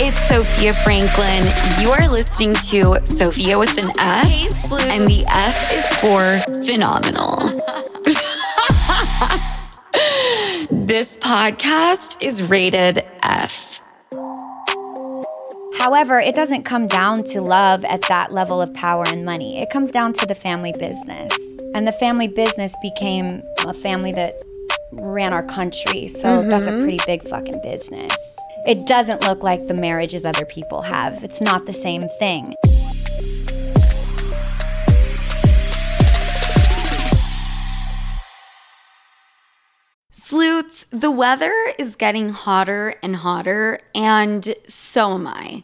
It's Sofia Franklyn. You are listening to Sofia with an F, and the F is for phenomenal. this podcast is rated F. However, it doesn't come down to love at that level of power and money. It comes down to the family business. And the family business became a family that ran our country. So that's a mm-hmm. pretty big fucking business. It doesn't look like the marriages other people have. It's not the same thing. Sloots, the weather is getting hotter and hotter, and so am I.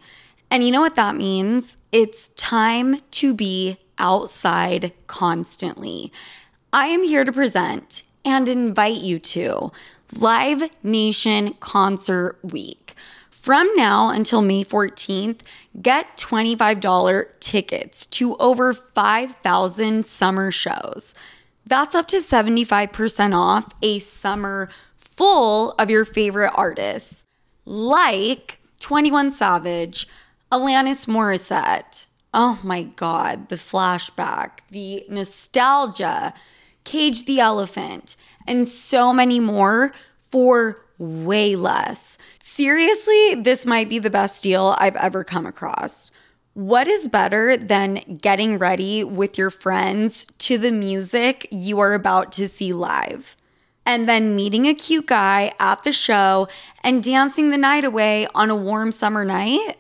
And you know what that means? It's time to be outside constantly. I am here to present and invite you to Live Nation Concert Week. From now until May 14th, get $25 tickets to over 5,000 summer shows. That's up to 75% off a summer full of your favorite artists, like 21 Savage, Alanis Morissette. Oh my God, the flashback, the nostalgia, Cage the Elephant, and so many more for way less. Seriously, this might be the best deal I've ever come across. What is better than getting ready with your friends to the music you are about to see live? And then meeting a cute guy at the show and dancing the night away on a warm summer night?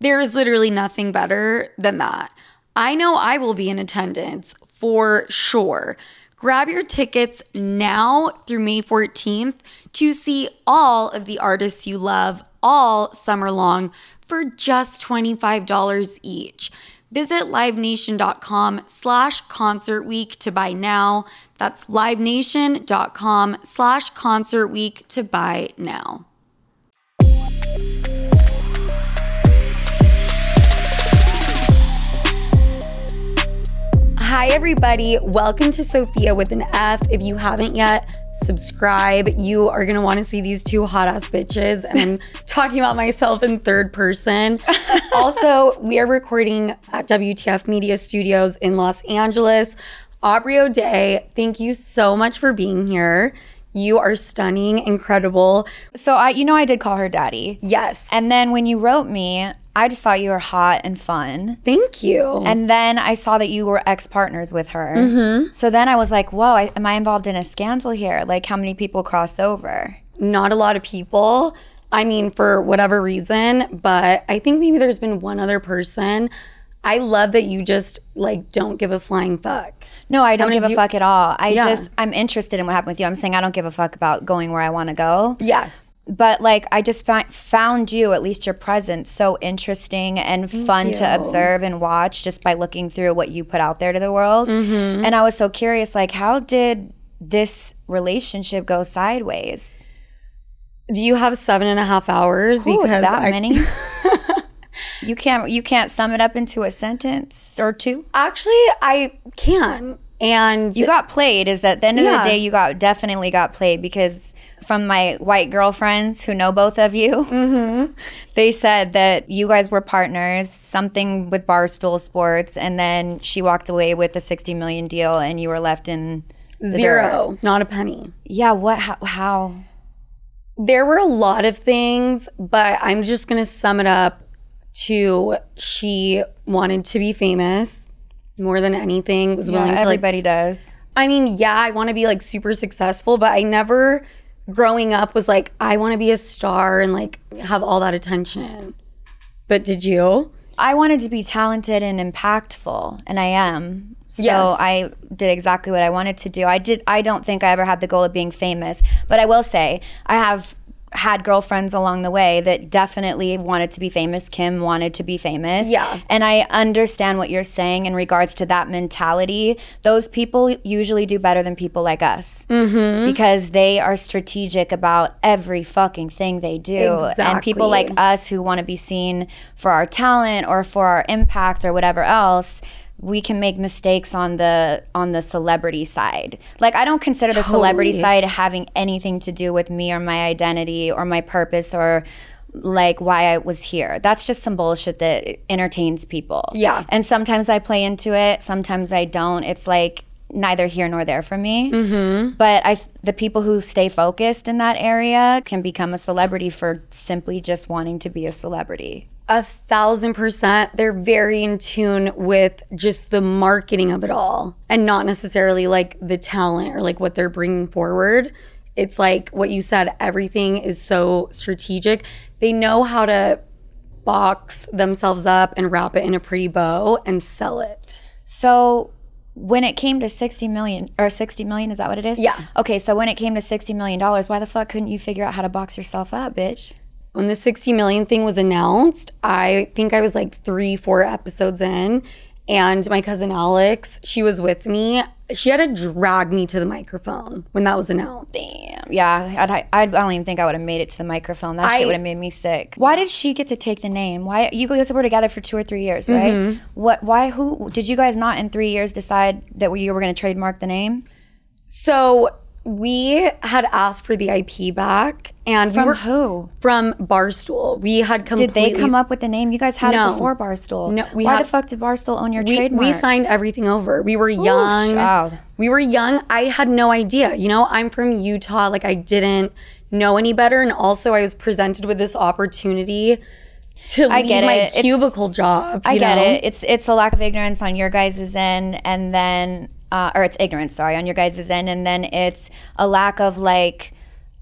There is literally nothing better than that. I know I will be in attendance for sure. Grab your tickets now through May 14th to see all of the artists you love all summer long for just $25 each. Visit livenation.com slash concert week to buy now. That's livenation.com slash concert week to buy now. Hi, everybody. Welcome to Sofia with an F. If you haven't yet, subscribe. You are going to want to see these two hot ass bitches. And I'm talking about myself in third person. also, we are recording at WTF Media Studios in Los Angeles. Aubrey O'Day, thank you so much for being here. You are stunning, incredible. So I you know I did call her daddy. Yes. And then when you wrote me, I just thought you were hot and fun. thank you. And then I saw that you were ex partners with her. Mm-hmm. So then I was like, whoa, I, am I involved in a scandal here? Like, how many people cross over? not a lot of people. I mean, for whatever reason, but I think maybe there's been one other person. I love that you just like don't give a flying fuck. No, I don't give a you- fuck at all. I Yeah. just, I'm interested in what happened with you. I'm saying I don't give a fuck about going where I want to go. Yes. But like, I just fi- found you, at least your presence, so interesting and fun to observe and watch just by looking through what you put out there to the world. Mm-hmm. And I was so curious, like, how did this relationship go sideways? Do you have seven and a half hours? Ooh, that I, many? you can't you can't sum it up into a sentence or two. Actually, I can. And You got played. Is at the end of the day, you got definitely got played because from my white girlfriends who know both of you, Mm-hmm. they said that you guys were partners, something with Barstool Sports, and then she walked away with the sixty million deal, and you were left in the dirt. zero, not a penny. Yeah. What? How? how? There were a lot of things, but I'm just going to sum it up to she wanted to be famous more than anything, was willing to everybody like does. I mean, yeah, I want to be like super successful, but I never growing up was like I want to be a star and like have all that attention. But did you? I wanted to be talented and impactful, and I am. So Yes. I did exactly what I wanted to do. I did. I don't think I ever had the goal of being famous, but I will say I have had girlfriends along the way that definitely wanted to be famous. Kim wanted to be famous. Yeah. And I understand what you're saying in regards to that mentality. Those people usually do better than people like us Mm-hmm. because they are strategic about every fucking thing they do. And people like us who want to be seen for our talent or for our impact or whatever else we can make mistakes on the on the celebrity side like i don't consider the celebrity side having anything to do with me or my identity or my purpose or like why I was here. That's just some bullshit that entertains people. Yeah. And sometimes I play into it, sometimes I don't. It's like neither here nor there for me. Mm-hmm. But I, the people who stay focused in that area can become a celebrity for simply just wanting to be a celebrity. A thousand percent. They're very in tune with just the marketing of it all and not necessarily like the talent or like what they're bringing forward. It's like what you said, everything is so strategic. They know how to box themselves up and wrap it in a pretty bow and sell it. So when it came to 60 million or 60 million, is that what it is? Yeah. Okay, so when it came to 60 million dollars, why the fuck couldn't you figure out how to box yourself up, bitch? when the 60 million thing was announced, I think I was like three, four episodes in, and my cousin Alex, she was with me. She had to drag me to the microphone when that was announced. Damn. Yeah, I'd, I, I don't even think I would have made it to the microphone. That I- shit would have made me sick. Why did she get to take the name? Why you guys were together for two or three years, right? Mm-hmm. What? Why? Who? Did you guys not in three years decide that you were going to trademark the name? So we had asked for the IP back, and From we were who? from Barstool. We had completely. Did they come up with the name? You guys had No. it before Barstool. No, we Why had- the fuck did Barstool own your we, trademark? we signed everything over. We were young. child. We were young. I had no idea. You know, I'm from Utah. Like I didn't know any better, and also I was presented with this opportunity to I leave get my it. It's- cubicle job. I get know? it. It's it's a lack of ignorance on your guys' end, and then uh, or it's ignorance, sorry, on your guys' end, and then it's a lack of like,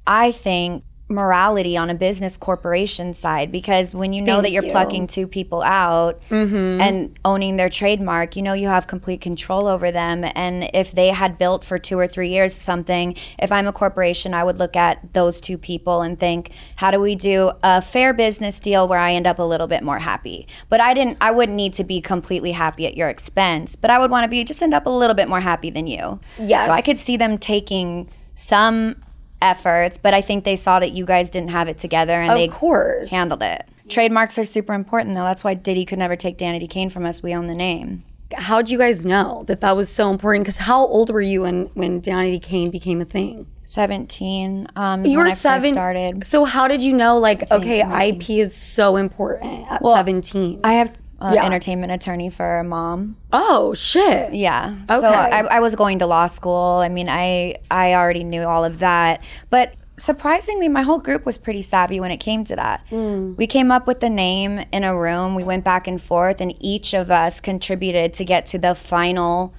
I think morality on a business corporation side because when you know Thank that you're you. plucking two people out Mm-hmm. and owning their trademark you know you have complete control over them and if they had built for two or three years something if i'm a corporation i would look at those two people and think how do we do a fair business deal where i end up a little bit more happy but i didn't i wouldn't need to be completely happy at your expense but i would want to be just end up a little bit more happy than you Yes. so i could see them taking some efforts but i think they saw that you guys didn't have it together and Of they course. handled it trademarks are super important though that's why diddy could never take danity kane from us we own the name How'd you guys know that that was so important? Because how old were you when when Danity Kane became a thing? 17 um You were seven. started So how did you know? Like, okay, IP is so important at seventeen. i have an Yeah. entertainment attorney for a mom oh shit. Yeah. So Okay. I, I was going to law school. I mean, I I already knew all of that, but surprisingly, my whole group was pretty savvy when it came to that. Hmm. We came up with the name in a room. We went back and forth, and each of us contributed to get to the final.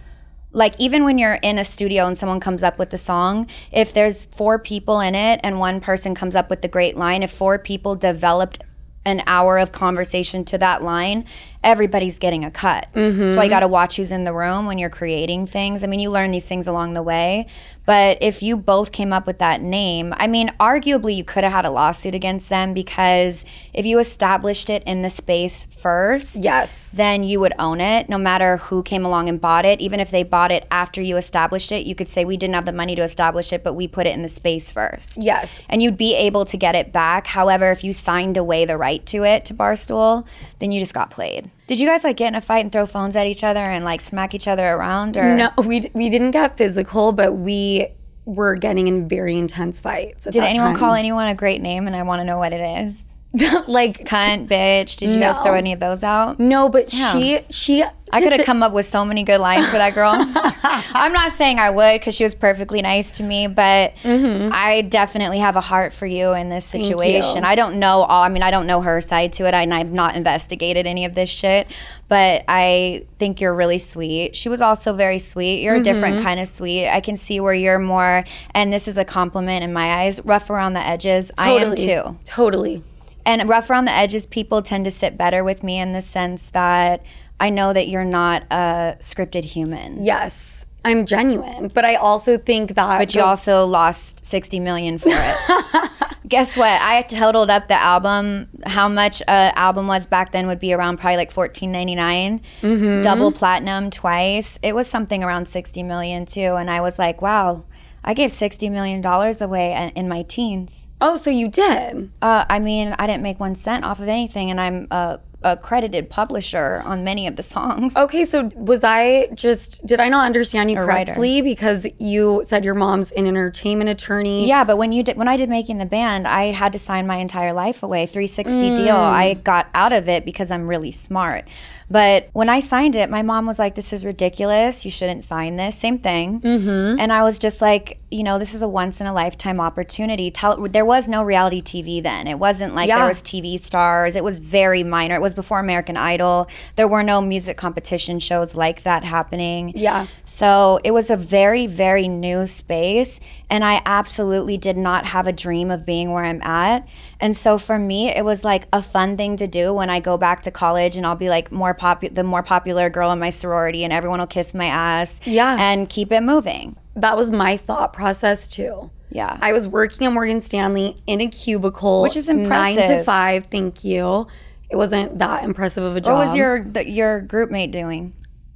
Like even when you're in a studio and someone comes up with the song, if there's four people in it and one person comes up with the great line, if four people developed an hour of conversation to that line, everybody's getting a cut. That's why you mm-hmm. got to watch who's in the room when you're creating things. I mean, you learn these things along the way. But if you both came up with that name, I mean, arguably you could have had a lawsuit against them because if you established it in the space first, Yes. then you would own it no matter who came along and bought it. Even if they bought it after you established it, you could say, We didn't have the money to establish it, but we put it in the space first Yes. and you'd be able to get it back. However, if you signed away the right to it to Barstool, then you just got played. Did you guys like get in a fight and throw phones at each other and like smack each other around or No, we d- we didn't get physical, but we were getting in very intense fights. At did anyone time. call anyone a great name and I want to know what it is? like Cunt, bitch. Did you guys throw any of those out? No, but Yeah. she she. I could have come up with so many good lines for that girl. I'm not saying I would because she was perfectly nice to me, but I definitely have a heart for you in this situation. I don't know all, I mean, I don't know her side to it, and I've not investigated any of this shit, but I think you're really sweet. She was also very sweet. You're a different kind of sweet. I can see where you're more, and this is a compliment in my eyes, rough around the edges. I am Totally. too. Totally. And rough around the edges, people tend to sit better with me in the sense that I know that you're not a scripted human. Yes, I'm genuine, but I also think that. But you also lost 60 million for it. Guess what? I totaled up the album. How much a album was back then would be around probably like 14.99. Mm-hmm. Double platinum twice. It was something around 60 million too. And I was like, wow, I gave 60 million dollars away in- in my teens. oh, so you did. Uh, I mean, I didn't make one cent off of anything, and I'm a a credited publisher on many of the songs. Okay, so was I just did I not understand you writer. correctly because you said your mom's an entertainment attorney? Yeah, but when you did when I did making the band, I had to sign my entire life away, 360 deal. Mm. I got out of it because I'm really smart. But when I signed it, my mom was like, "This is ridiculous. You shouldn't sign this." Same thing. Mm-hmm. And I was just like, you know, this is a once in a lifetime opportunity. Tell there was no reality TV then. It wasn't like Yeah. there was TV stars. It was very minor. It was before American Idol. There were no music competition shows like that happening. Yeah. So it was a very, very new space. And I absolutely did not have a dream of being where I'm at. And so for me, it was like a fun thing to do when I go back to college and I'll be like more popu- the more popular girl in my sorority and everyone will kiss my ass. Yeah. And keep it moving. That was my thought process too. Yeah. I was working at Morgan Stanley in a cubicle, Which is impressive. Nine to five. Thank you. It wasn't that impressive of a job. what was your the, your group mate doing?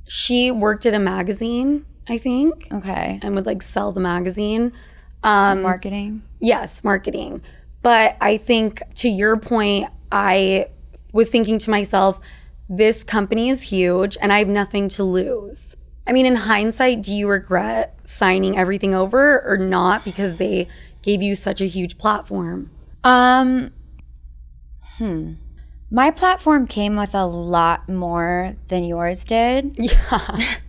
She worked at a magazine, I think, Okay. and would like sell the magazine. Um, Marketing. Yes, marketing. But I think to your point, I was thinking to myself, this company is huge and I have nothing to lose. I mean, in hindsight, do you regret signing everything over or not because they gave you such a huge platform? Um, hmm. My platform came with a lot more than yours did.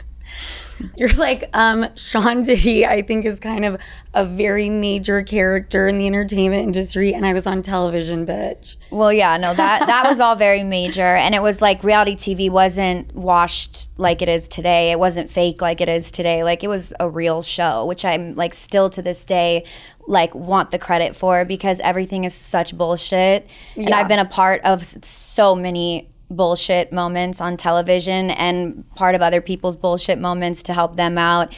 You're like, um, Sean Diddy, I think is kind of a very major character in the entertainment industry, and I was on television, bitch. Well, yeah, no, that that was all very major, and it was like reality TV wasn't washed like it is today. It wasn't fake like it is today. Like it was a real show, which I'm like still to this day like want the credit for because everything is such bullshit, and I've been a part of so many bullshit moments on television and part of other people's bullshit moments to help them out.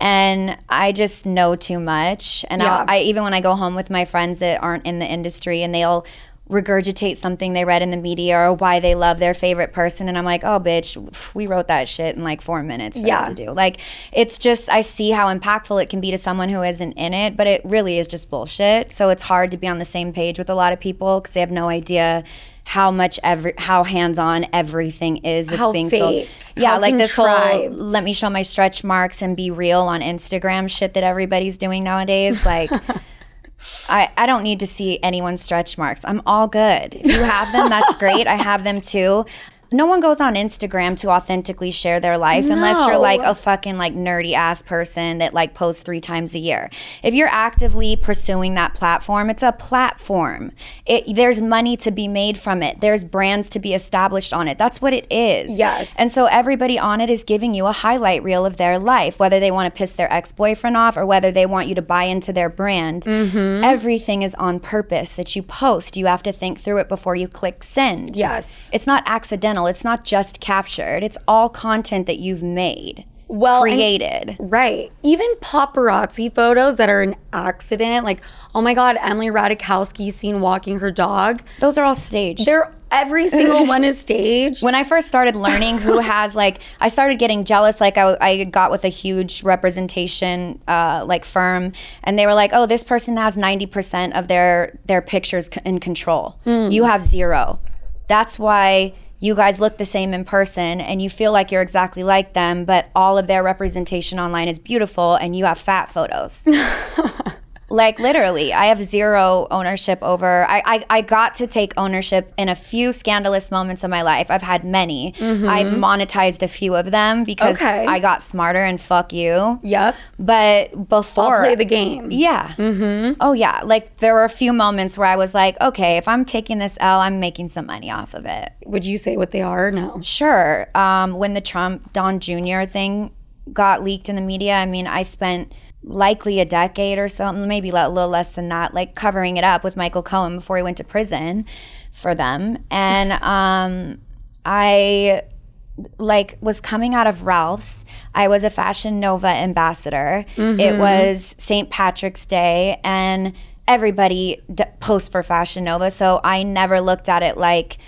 And I just know too much. And Yeah. I even when I go home with my friends that aren't in the industry and they'll regurgitate something they read in the media or why they love their favorite person and I'm like, "Oh bitch, we wrote that shit in like 4 minutes for Yeah. to do." Like it's just I see how impactful it can be to someone who isn't in it, but it really is just bullshit. So it's hard to be on the same page with a lot of people cuz they have no idea how much every how hands-on everything is that's How being sold. Yeah, how like this whole let me show my stretch marks and be real on Instagram shit that everybody's doing nowadays like I, I don't need to see anyone's stretch marks. I'm all good. If you have them, that's great. I have them too. No one goes on Instagram to authentically share their life unless you're like a fucking like nerdy ass person that like posts three times a year. If you're actively pursuing that platform, it's a platform. It there's money to be made from it. There's brands to be established on it. That's what it is. Yes. And so everybody on it is giving you a highlight reel of their life, whether they want to piss their ex boyfriend off or whether they want you to buy into their brand. Mm-hmm. Everything is on purpose that you post. You have to think through it before you click send. Yes. It's not accidental, it's not just captured, it's all content that you've made, Well, and- created. Right. Even paparazzi photos that are an accident, like, oh my God, Emily Ratajkowski seen walking her dog. Those are all staged. They're every single one is staged. when I first started learning who has like, I started getting jealous. Like I, I got with a huge representation uh, like firm, and they were like, "Oh, this person has ninety percent of their their pictures c- in control. You have zero. That's why." You guys look the same in person and you feel like you're exactly like them, but all of their representation online is beautiful and you have fat photos. Like literally, I have zero ownership over. I, I I got to take ownership in a few scandalous moments of my life. I've had many. I monetized a few of them because Mm-hmm. Okay. I got smarter and fuck you. yep. But before, I'll play the game. yeah. Mm-hmm. Oh yeah. Like there were a few moments where I was like, okay, if I'm taking this L, I'm making some money off of it. Would you say what they are? No. Sure. Um, when the Trump Don Jr. thing got leaked in the media, I mean, I spent likely a decade or something, maybe a little less than that, like covering it up with Michael Cohen before he went to prison for them. And um, I like was coming out of Ralph's. I was a Fashion Nova ambassador. It was St. Patrick's Day and everybody d- posts for Fashion Nova, so I never looked at it like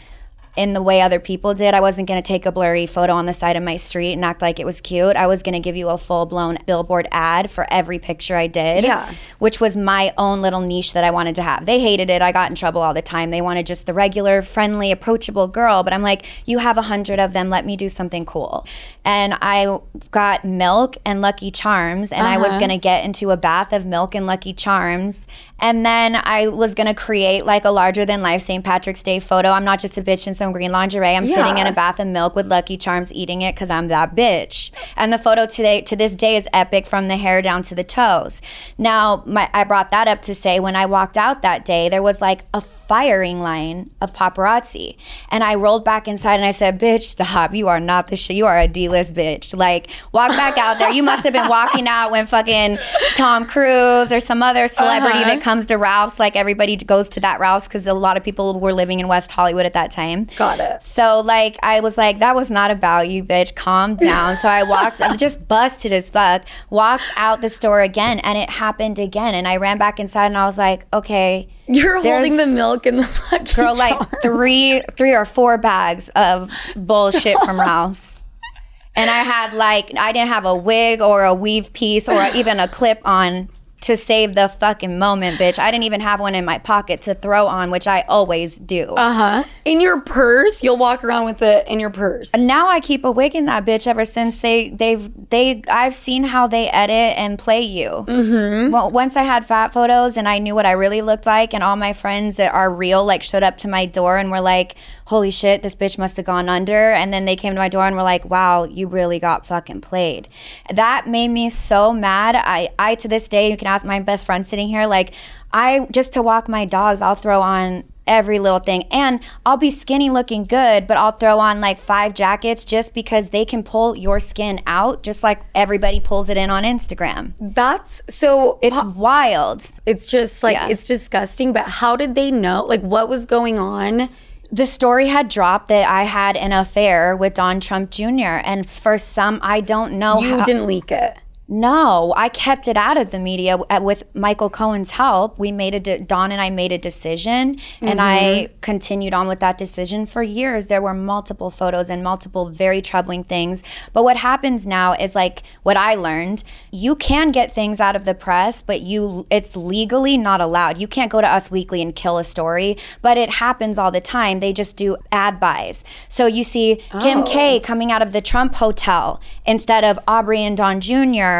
in the way other people did. I wasn't going to take a blurry photo on the side of my street and act like it was cute. I was going to give you a full blown billboard ad for every picture I did. Yeah. Which was my own little niche that I wanted to have. They hated it. I got in trouble all the time. They wanted just the regular, friendly, approachable girl. But I'm like, you have a hundred of them. Let me do something cool. And I got milk and Lucky Charms, and I was Uh-huh. going to get into a bath of milk and Lucky Charms. And then I was going to create like a larger than life St. Patrick's Day photo. I'm not just a bitch in some green lingerie. I'm sitting in a bath of milk with Lucky Charms eating it because I'm that bitch. And the photo today to this day is epic from the hair down to the toes. Now, my, I brought that up to say when I walked out that day, there was like a firing line of paparazzi. And I rolled back inside and I said, Bitch, stop. You are not the shit. You are a D list bitch. Like, walk back out there. You must have been walking out when fucking Tom Cruise or some other celebrity Uh-huh. that comes to Ralph's. Like, everybody goes to that Ralph's because a lot of people were living in West Hollywood at that time. Got it. So like I was like, that was not about you, bitch. Calm down. So I walked, I just busted as fuck. Walked out the store again, and it happened again. And I ran back inside, and I was like, okay, You're holding the milk in the lucky girl, like three, three or four bags of bullshit from Ralph's. And I had like, I didn't have a wig or a weave piece or even a clip on to save the fucking moment, bitch. I didn't even have one in my pocket to throw on, which I always do. Uh huh. In your purse, you'll walk around with it in your purse. And now I keep a wig in that bitch ever since they they've they I've seen how they edit and play you. Mm-hmm. Well, once I had fat photos and I knew what I really looked like, and all my friends that are real like showed up to my door and were like, "Holy shit, this bitch must have gone under," and then they came to my door and were like, "Wow, you really got fucking played." That made me so mad. I I to this day you can ask my best friend sitting here like I just to walk my dogs, I'll throw on every little thing. And I'll be skinny looking good, but I'll throw on like five jackets just because they can pull your skin out just like everybody pulls it in on Instagram. That's so. It's wild. It's just like Yeah. it's disgusting. But how did they know? Like, what was going on? The story had dropped that I had an affair with Don Trump Jr. And for some, I don't know You how. didn't leak it. No, I kept it out of the media with Michael Cohen's help. We made a de- Don and I made a decision, and I mm-hmm. continued on with that decision for years. There were multiple photos and multiple very troubling things. But what happens now is like what I learned: you can get things out of the press, but you it's legally not allowed. You can't go to Us Weekly and kill a story, but it happens all the time. They just do ad buys. So you see Kim K oh. coming out of the Trump hotel instead of Aubrey and Don Jr.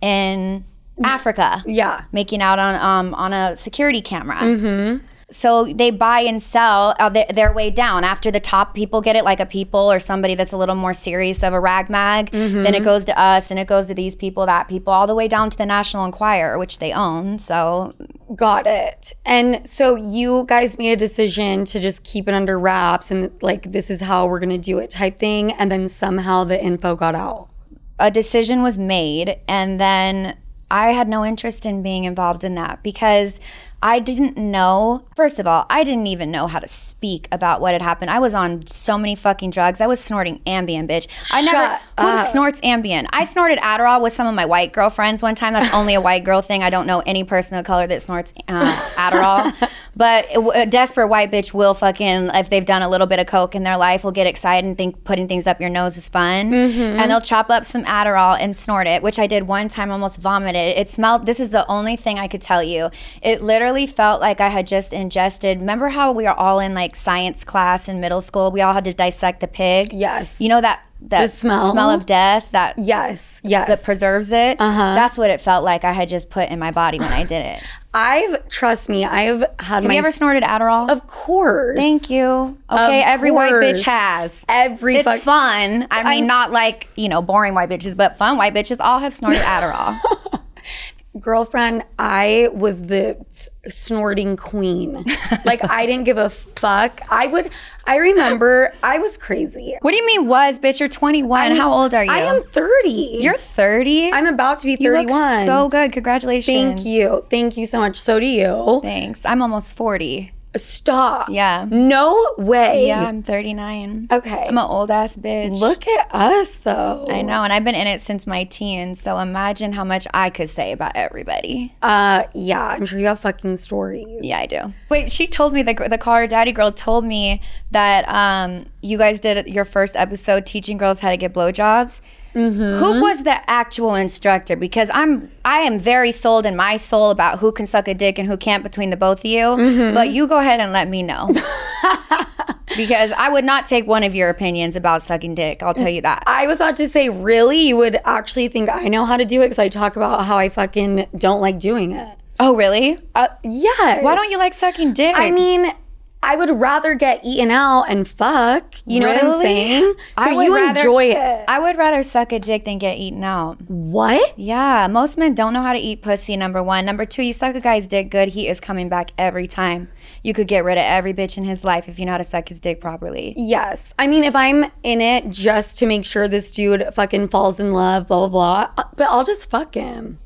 in Africa. Yeah. Making out on um, on a security camera. Mm-hmm. So they buy and sell uh, their, their way down. After the top people get it, like a People or somebody that's a little more serious of a rag mag, then it goes to us, and it goes to these people, that people, all the way down to the National Enquirer, which they own. So Got it. And so you guys made a decision to just keep it under wraps and like this is how we're gonna do it type thing. And then somehow the info got out. A decision was made and then I had no interest in being involved in that because I didn't know. First of all, I didn't even know how to speak about what had happened. I was on so many fucking drugs. I was snorting Ambien, bitch. I never. Shut Who snorts Ambien? I snorted Adderall with some of my white girlfriends one time. That's only a white girl thing. I don't know any person of color that snorts uh, Adderall. But a desperate white bitch will fucking if they've done a little bit of coke in their life will get excited and think putting things up your nose is fun, and they'll chop up some Adderall and snort it, which I did one time. Almost vomited. It smelled. This is the only thing I could tell you. It literally felt like I had just ingested. Remember how we were all in like science class in middle school? We all had to dissect the pig. Yes. You know that that smell? smell of death that Yes. Yes. that preserves it. Uh-huh. That's what it felt like I had just put in my body when I did it. I've trust me, I've had Have my you ever snorted Adderall? Of course. Thank you. Okay, Of every white bitch course. has. Every It's fuck- fun. I mean, not like you know boring white bitches, but fun white bitches all have snorted Adderall. girlfriend, I was the snorting queen. like I didn't give a fuck. I would I remember I was crazy. what do you mean was bitch? You're 21. How old are you? I am 30. You're 30. I'm about to be you 31. look so good. Congratulations. Thank you. Thank you so much. So do you. Thanks. I'm almost 40. Stop. Yeah. No way. Yeah, I'm 39. Okay. I'm an old ass bitch. Look at us though. I know, and I've been in it since my teens, so imagine how much I could say about everybody. Uh, yeah, I'm sure you have fucking stories. Yeah, I do. Wait, she told me the the Call Daddy girl told me that um you guys did your first episode teaching girls how to get blowjobs. Who was the actual instructor? Because I'm I am very sold in my soul about who can suck a dick and who can't between the both of you. But you go ahead and let me know. because I would not take one of your opinions about sucking dick. I'll tell you that. I was about to say, really? You would actually think I know how to do it because I talk about how I fucking don't like doing it. Oh, really? Uh, yes. Why don't you like sucking dick? I mean, I would rather get eaten out and fuck. You know what I'm saying? So I would you rather- enjoy it. I would rather suck a dick than get eaten out. what? Yeah, most men don't know how to eat pussy. Number one. Number two, you suck a guy's dick good, he is coming back every time. You could get rid of every bitch in his life if you know how to suck his dick properly. Yes. I mean, if I'm in it just to make sure this dude fucking falls in love, blah, blah, blah, uh, but I'll just fuck him.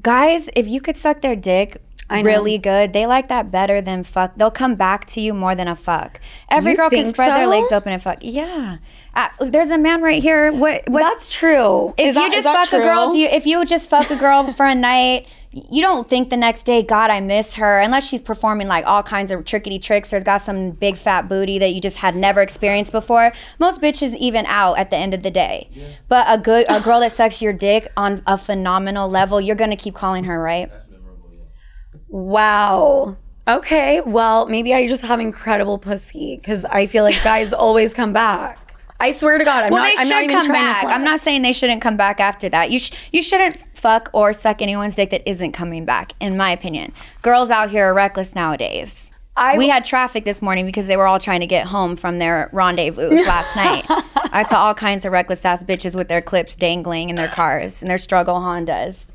Guys, if you could suck their dick. Really good, they like that better than fuck. They'll come back to you more than a fuck. Every You girl can think spread their legs open and fuck. Yeah. Uh, there's a man right here. What? what That's true. if Is that- you is just that fuck a girl, do you, if you just fuck a girl for a night, you don't think the next day, God, I miss her, unless she's performing like all kinds of trickety tricks or has got some big fat booty that you just had never experienced before. Most bitches even out at the end of the day. But a good a girl that sucks your dick on a phenomenal level, you're gonna keep calling her, right? Wow. Okay. Well, maybe I just have incredible pussy because I feel like guys always come back. I swear to God, I'm Well, not. they I'm not should even come back. I'm not saying they shouldn't come back after that. You sh- you shouldn't fuck or suck anyone's dick that isn't coming back, in my opinion. Girls out here are reckless nowadays. I- we had traffic this morning because they were all trying to get home from their rendezvous last night. I saw all kinds of reckless ass bitches with their clips dangling in their cars and their struggle Hondas.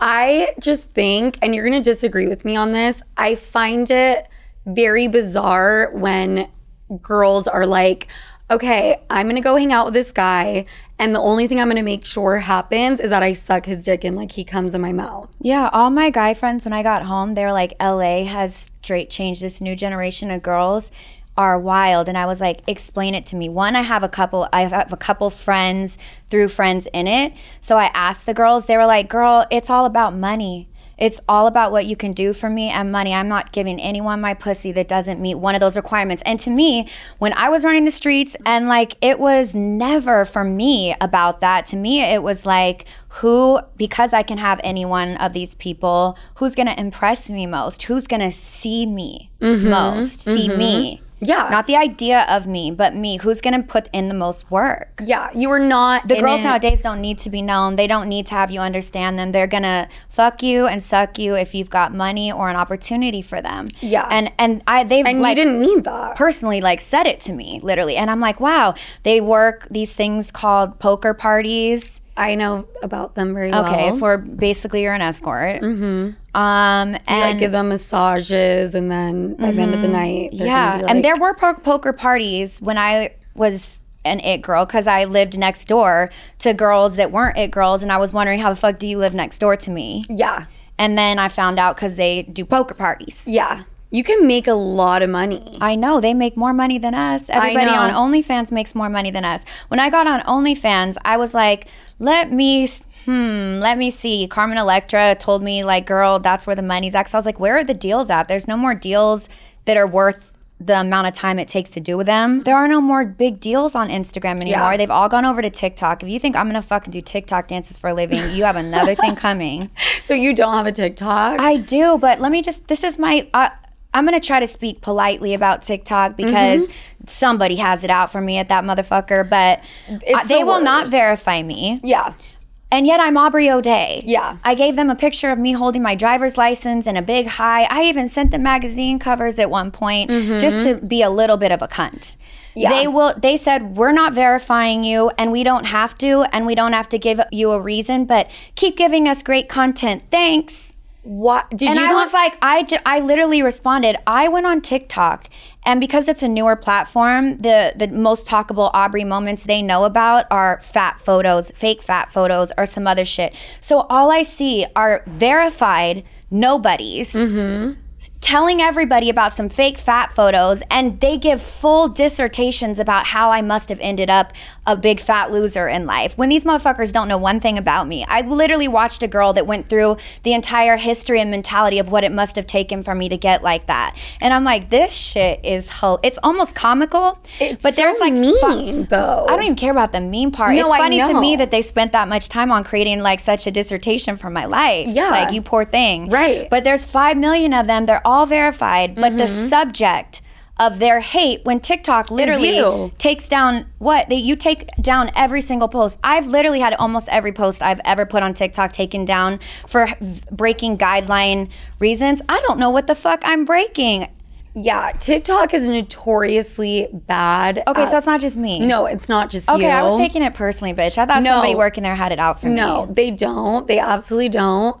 I just think, and you're going to disagree with me on this, I find it very bizarre when girls are like, okay, I'm going to go hang out with this guy, and the only thing I'm going to make sure happens is that I suck his dick and like he comes in my mouth. Yeah, all my guy friends when I got home, they were like, LA has straight changed. This new generation of girls are wild. And I was like, explain it to me. One, I have a couple, I have a couple friends through friends in it. So I asked the girls, they were like, girl, it's all about money. It's all about what you can do for me and money. I'm not giving anyone my pussy that doesn't meet one of those requirements. And to me, when I was running the streets and like it was never for me about that. To me, it was like who because I can have any one of these people, who's going to impress me most? Who's going to see me mm-hmm. most? See me. Mm-hmm. Yeah. Not the idea of me, but me. Who's going to put in the most work? Yeah, you were not. The girls it- nowadays don't need to be known. They don't need to have you understand them. They're gonna fuck you and suck you if you've got money or an opportunity for them. Yeah. And and I they've And like you didn't need that. personally like said it to me literally, and I'm like, wow. They work these things called poker parties. I know about them very well. Okay, it's where basically you're an escort. Mm-hmm. Um, like and give them massages, and then by the end of the night, yeah, like, and there were po- poker parties when I was an it girl because I lived next door to girls that weren't it girls, and I was wondering how the fuck do you live next door to me? yeah, And then I found out because they do poker parties. yeah, you can make a lot of money. I know they make more money than us. Everybody on OnlyFans makes more money than us. When I got on OnlyFans, I was like, let me, hmm, let me see. Carmen Electra told me, like, girl, that's where the money's at. So I was like, where are the deals at? There's no more deals that are worth the amount of time it takes to do with them. There are no more big deals on Instagram anymore. Yeah. They've all gone over to TikTok. If you think I'm gonna fucking do TikTok dances for a living, you have another thing coming. So you don't have a TikTok? I do, but let me just. This is my. Uh, I'm gonna try to speak politely about TikTok because somebody has it out for me at that motherfucker. But It's they the will not verify me, yeah, and yet I'm Aubrey O'Day. Yeah. I gave them a picture of me holding my driver's license and a big high. I even sent them magazine covers at one point mm-hmm. just to be a little bit of a cunt. Yeah. They will. They said we're not verifying you, and we don't have to, and we don't have to give you a reason, but keep giving us great content. Thanks. What did And you I not? was like, I, I literally responded. I went on TikTok, and because it's a newer platform, the the most talkable Aubrey moments they know about are fat photos, fake fat photos, or some other shit. So all I see are verified nobodies mm-hmm. Telling everybody about some fake fat photos and they give full dissertations about how I must have ended up a big fat loser in life when these motherfuckers don't know one thing about me. I literally watched a girl that went through the entire history and mentality of what it must have taken for me to get like that. And I'm like, this shit is hell. It's almost comical. It's but there's so like mean, though. I don't even care about the mean part. No, it's funny to me that they spent that much time on creating like such a dissertation for my life. Yeah. Like you poor thing. Right. But there's five million of them. They're all verified. But the Mm-hmm. subject of their hate when TikTok literally takes down what they you take down every single post. I've literally had almost every post I've ever put on TikTok taken down for breaking guideline reasons. I don't know what the fuck I'm breaking. Yeah, TikTok is notoriously bad. Okay, at- so it's not just me. no, it's not just Okay, you. I was taking it personally, bitch. I thought No. somebody working there had it out for me. No, they don't. They absolutely don't.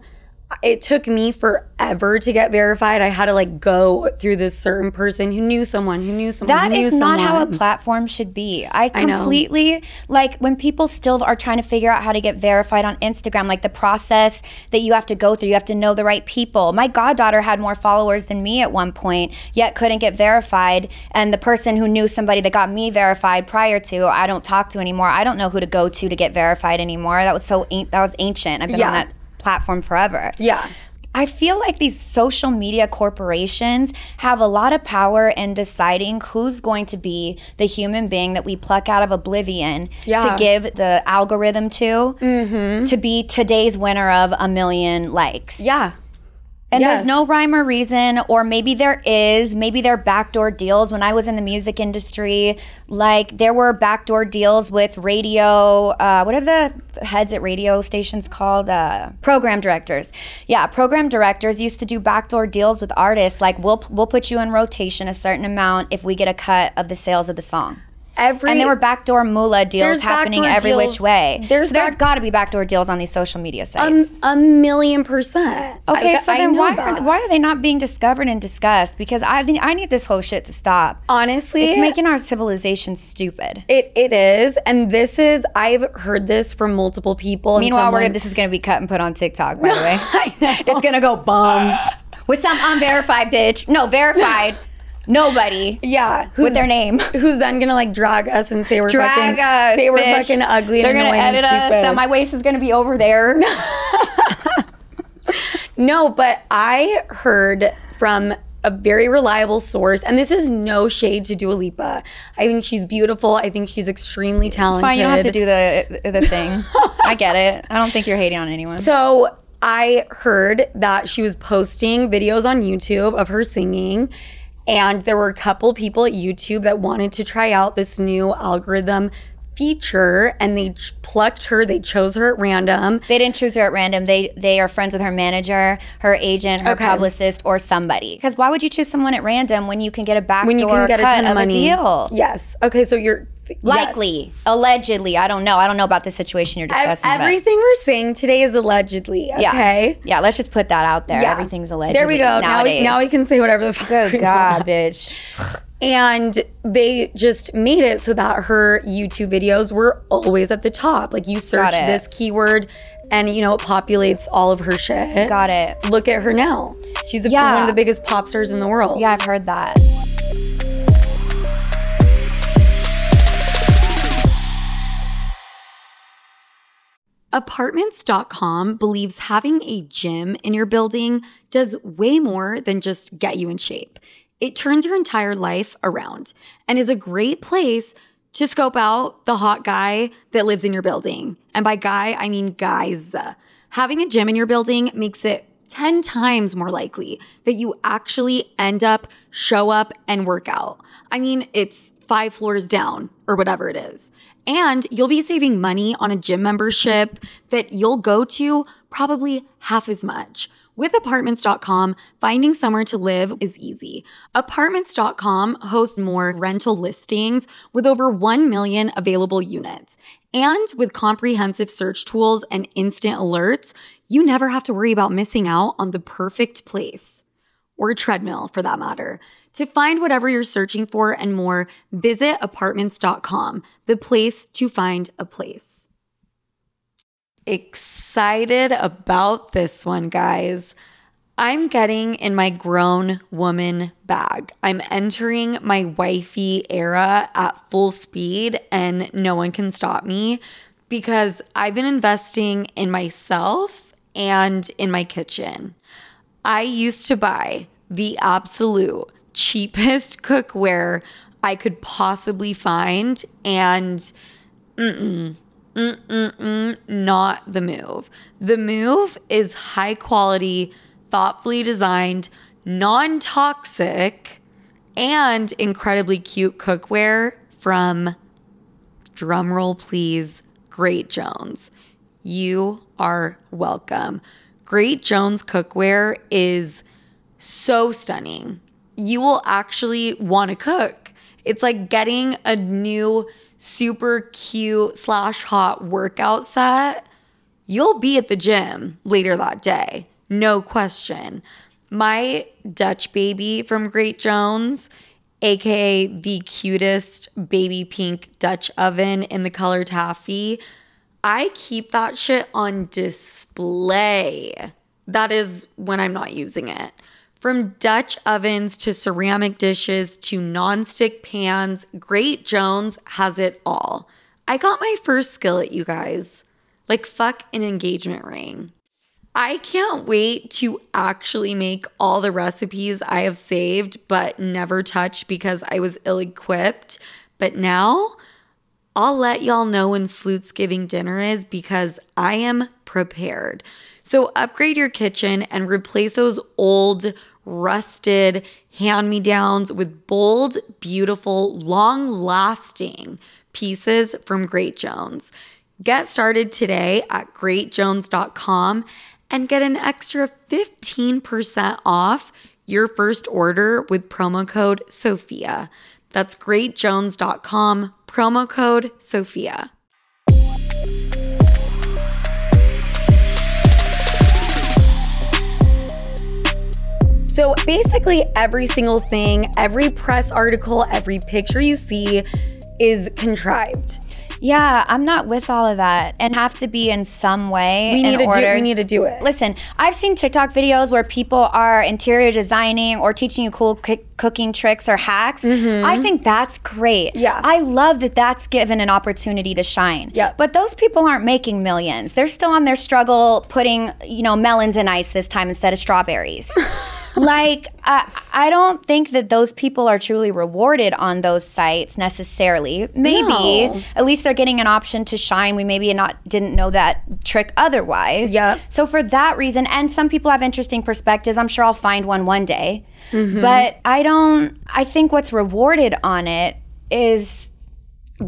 It took me forever to get verified. I had to like go through this certain person who knew someone who knew someone. That who knew is not how a platform should be. I completely like when people still are trying to figure out how to get verified on Instagram, like the process that you have to go through. You have to know the right people. My goddaughter had more followers than me at one point, yet couldn't get verified. And the person who knew somebody that got me verified prior to, I don't talk to anymore. I don't know who to go to to get verified anymore. That was so that was ancient. I've been on that platform forever. Yeah. I feel like these social media corporations have a lot of power in deciding who's going to be the human being that we pluck out of oblivion Yeah. to give the algorithm to mm-hmm. to be today's winner of a million likes. Yeah. And Yes. there's no rhyme or reason, or maybe there is. Maybe there are backdoor deals. When I was in the music industry, like there were backdoor deals with radio. Uh, what are the heads at radio stations called? Uh, program directors. Yeah, program directors used to do backdoor deals with artists. Like we'll we'll put you in rotation a certain amount if we get a cut of the sales of the song. Every And there were backdoor moolah deals happening every deals. which way. There's so there's got to be backdoor deals on these social media um, sites. a million percent. Okay, I- so I then why are, why are they not being discovered and discussed? Because I think I need this whole shit to stop. honestly It's making our civilization stupid. it it is, and this is I've heard this from multiple people. Meanwhile, we're, someone- this is going to be cut and put on TikTok. By the way, I know. it's going to go bum with some unverified bitch. No, verified. Nobody yeah, who's, with their name. who's then gonna like drag us and say we're Drag fucking us. say we're bitch. fucking ugly They're and gonna edit us. That my waist is going to be over there. No, but I heard from a very reliable source, and this is no shade to Dua Lipa. I think she's beautiful. I think she's extremely talented. Fine, you don't have to do the the thing. I get it. I don't think you're hating on anyone. So I heard that she was posting videos on YouTube of her singing. And there were a couple people at YouTube that wanted to try out this new algorithm feature and they plucked her, they chose her at random. They didn't choose her at random. They they are friends with her manager, her agent, her Okay. publicist, or somebody. Because why would you choose someone at random when you can get a backdoor When you can get a ton of money. deal? Yes. Okay, so you're yes. Likely, allegedly. I don't know. I don't know about the situation you're discussing. but- Everything we're saying today is allegedly. Okay. Yeah. Let's just put that out there. Yeah. Everything's allegedly. There we go. Now we, now we can say whatever the fuck. Good God, bitch. And they just made it so that her YouTube videos were always at the top. Like you search this keyword and you know it populates all of her shit. Got it. Look at her now. She's a, Yeah. one of the biggest pop stars in the world. Yeah, I've heard that. Apartments.com believes having a gym in your building does way more than just get you in shape. It turns your entire life around and is a great place to scope out the hot guy that lives in your building. And by guy, I mean guys. Having a gym in your building makes it 10 times more likely that you actually end up, show up, and work out. I mean, it's five floors down or whatever it is. And you'll be saving money on a gym membership that you'll go to probably half as much. With apartments.com, finding somewhere to live is easy. Apartments.com hosts more rental listings with over 1 million available units. And with comprehensive search tools and instant alerts, you never have to worry about missing out on the perfect place or treadmill for that matter. To find whatever you're searching for and more, visit apartments.com, the place to find a place. Excited about this one, guys. I'm getting in my grown woman bag. I'm entering my wifey era at full speed, and no one can stop me because I've been investing in myself and in my kitchen. I used to buy the absolute cheapest cookware I could possibly find, and mm-mm, mm-mm, not the move. The move is high quality, thoughtfully designed, non toxic, and incredibly cute cookware from, drumroll please, Great Jones. You are welcome. Great Jones cookware is so stunning. You will actually want to cook. It's like getting a new super cute slash hot workout set. You'll be at the gym later that day, no question. My Dutch baby from Great Jones, aka the cutest baby pink Dutch oven in the color taffy, I keep that shit on display. That is when I'm not using it. From Dutch ovens to ceramic dishes to nonstick pans, Great Jones has it all. I got my first skillet, you guys. Like, fuck an engagement ring. I can't wait to actually make all the recipes I have saved but never touched because I was ill equipped. But now I'll let y'all know when Sloots Giving dinner is because I am prepared. So upgrade your kitchen and replace those old rusted hand me downs with bold, beautiful, long lasting pieces from Great Jones. Get started today at greatjones.com and get an extra 15% off your first order with promo code SOFIA. That's greatjones.com, promo code SOFIA. So basically, every single thing, every press article, every picture you see is contrived. Yeah, I'm not with all of that and have to be in some way. We in need to order. do. We need to do it. Listen, I've seen TikTok videos where people are interior designing or teaching you cool c- cooking tricks or hacks. I think that's great. Mm-hmm. Yeah. I love that that's given an opportunity to shine. Yep. But those people aren't making millions. They're still on their struggle putting, you know, melons in ice this time instead of strawberries. like I, I don't think that those people are truly rewarded on those sites necessarily. Maybe No. at least they're getting an option to shine. We maybe not didn't know that trick otherwise. Yep. so for that reason and some people have interesting perspectives i'm sure i'll find one one day. Mm-hmm. But i don't i think what's rewarded on it is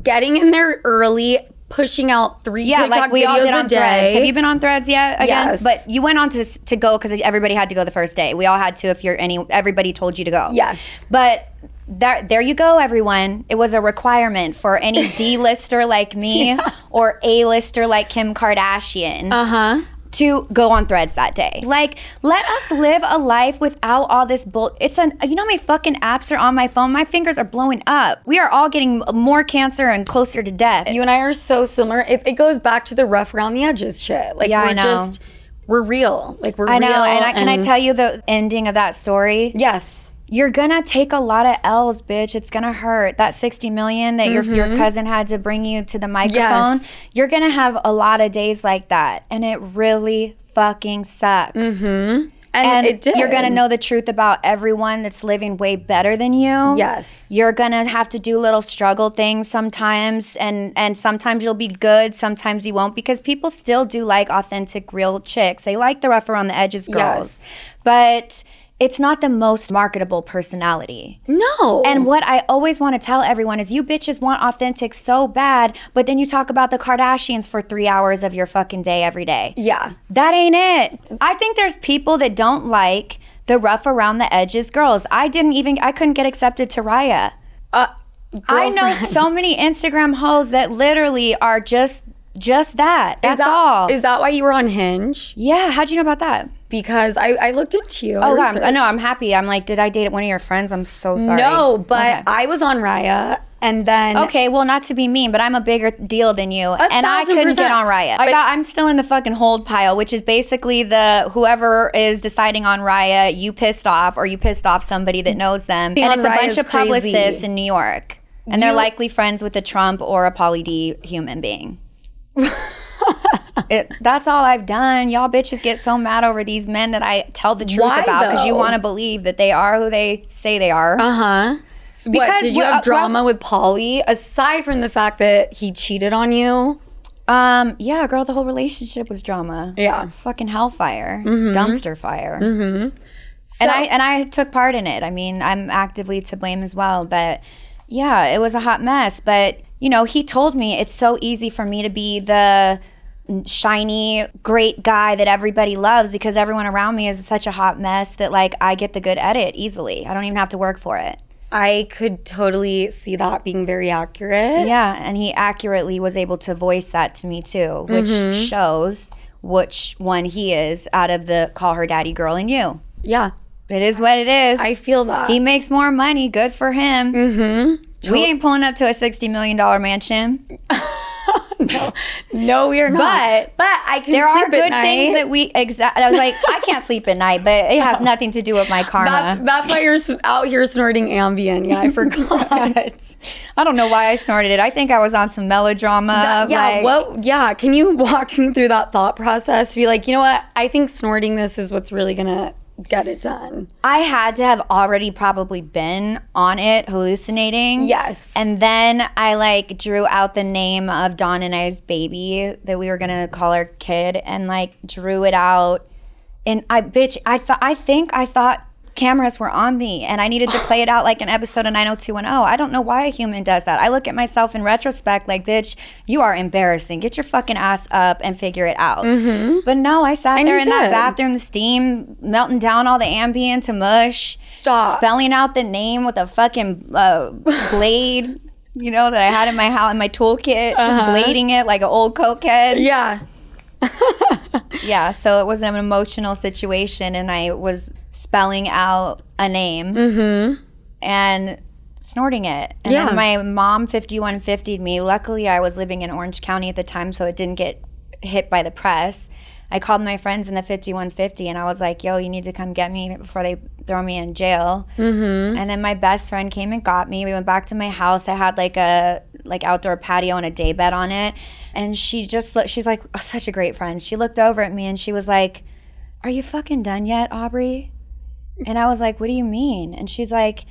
Getting in there early, pushing out three yeah, TikTok like we videos all did a on day. Threads. Have you been on Threads yet? Again, Yes. but you went on to to go because everybody had to go the first day. We all had to if you're any. Everybody told you to go. Yes. but. There, there you go, everyone. It was a requirement for any D-lister like me or A-lister like Kim Kardashian Uh huh. To go on threads that day. Like, let us live a life without all this bull. It's an, you know, my fucking apps are on my phone. My fingers are blowing up. We are all getting more cancer and closer to death. You and I are so similar. It, it goes back to the rough around the edges shit. Like Yeah, we're know. just we're real. Like we're I know. real. And I, can I tell you the ending of that story? Yes. You're gonna take a lot of L's, bitch. It's gonna hurt. That 60 million that your your mm-hmm. cousin had to bring you to the microphone. Yes. You're gonna have a lot of days like that, and it really fucking sucks. Mm-hmm. And, And it did. you're gonna know the truth about everyone that's living way better than you. Yes. You're gonna have to do little struggle things sometimes, and and sometimes you'll be good, sometimes you won't, because people still do like authentic, real chicks. They like the rough around the edges girls, Yes. but it's not the most marketable personality. No. And what I always want to tell everyone is you bitches want authentic so bad, but then you talk about the Kardashians for three hours of your fucking day every day. yeah. That ain't it. I think there's people that don't like the rough around the edges girls. I didn't even, I couldn't get accepted to Raya. Uh, I know so many Instagram hoes that literally are just, just that. That's is that, all. Is that why you were on Hinge? yeah. How'd you know about that? Because I, I looked into you. Oh, God. researched. No, I'm happy. I'm like, did I date one of your friends? I'm so sorry. No, but Okay. I was on Raya And then Okay, well, not to be mean, but I'm a bigger deal than you, and I couldn't get on Raya. I got, I'm still in the fucking hold pile, which is basically the whoever is deciding on Raya, you pissed off, or you pissed off somebody that knows them, Being and it's a bunch of publicists crazy. in New York, and they're likely friends with a Trump or a Pauly D human being. It, that's all I've done. Y'all bitches get so mad over these men that I tell the truth Why, about because you want to believe that they are who they say they are. Uh huh. What Because did you have uh, drama with Pauly aside from the fact that he cheated on you? Um, yeah, girl, the whole relationship was drama. Yeah. Fucking hellfire. Dumpster fire. Mm-hmm. So, and I and I took part in it. I mean, I'm actively to blame as well, but yeah, it was a hot mess. But you know, he told me it's so easy for me to be the shiny, great guy that everybody loves because everyone around me is such a hot mess that like I get the good edit easily. I don't even have to work for it. I could totally see that being very accurate. Yeah, and he accurately was able to voice that to me too, which mm-hmm. shows which one he is out of the call her daddy girl and you. Yeah. It is what it is. I feel that. he makes more money. Good for him. Mm-hmm. Mm-hmm. We ain't pulling up to a sixty million dollar mansion. no, no, we are not. But but I can There are sleep at good night. things that we exact. I was like, I can't sleep at night, but it has nothing to do with my karma. That's, that's why you're out here snorting Ambien. Yeah, I forgot. I don't know why I snorted it. I think I was on some melodrama. yeah, like- what? Yeah, can you walk me through that thought process? To be like, you know what? I think snorting this is what's really gonna get it done. I had to have already probably been on it, hallucinating. Yes. And then I like drew out the name of Don and I's baby that we were gonna call our kid, and like drew it out. And I bitch, I thought I think I thought cameras were on me, and I needed to play it out like an episode of 90210. I don't know why a human does that. I look at myself in retrospect like, bitch, you are embarrassing. Get your fucking ass up and figure it out. But no, I sat And there in that did. bathroom, steam melting down all the Ambien to mush Stop. spelling out the name with a fucking uh, blade, you know, that I had in my house in my toolkit, just blading it like an old cokehead. Yeah. Yeah, so it was an emotional situation, and I was spelling out a name mm-hmm. and snorting it. And Yeah. then my mom 5150'd me. Luckily, I was living in Orange County at the time, so it didn't get hit by the press. I called my friends in the 5150 and I was like, yo, you need to come get me before they throw me in jail. Mm-hmm. And then my best friend came and got me. We went back to my house. I had like a like outdoor patio and a day bed on it. And she just looked, she's like oh, such a great friend. She looked over at me and she was like, Are you fucking done yet, Aubrey? And I was like, What do you mean? And she's like,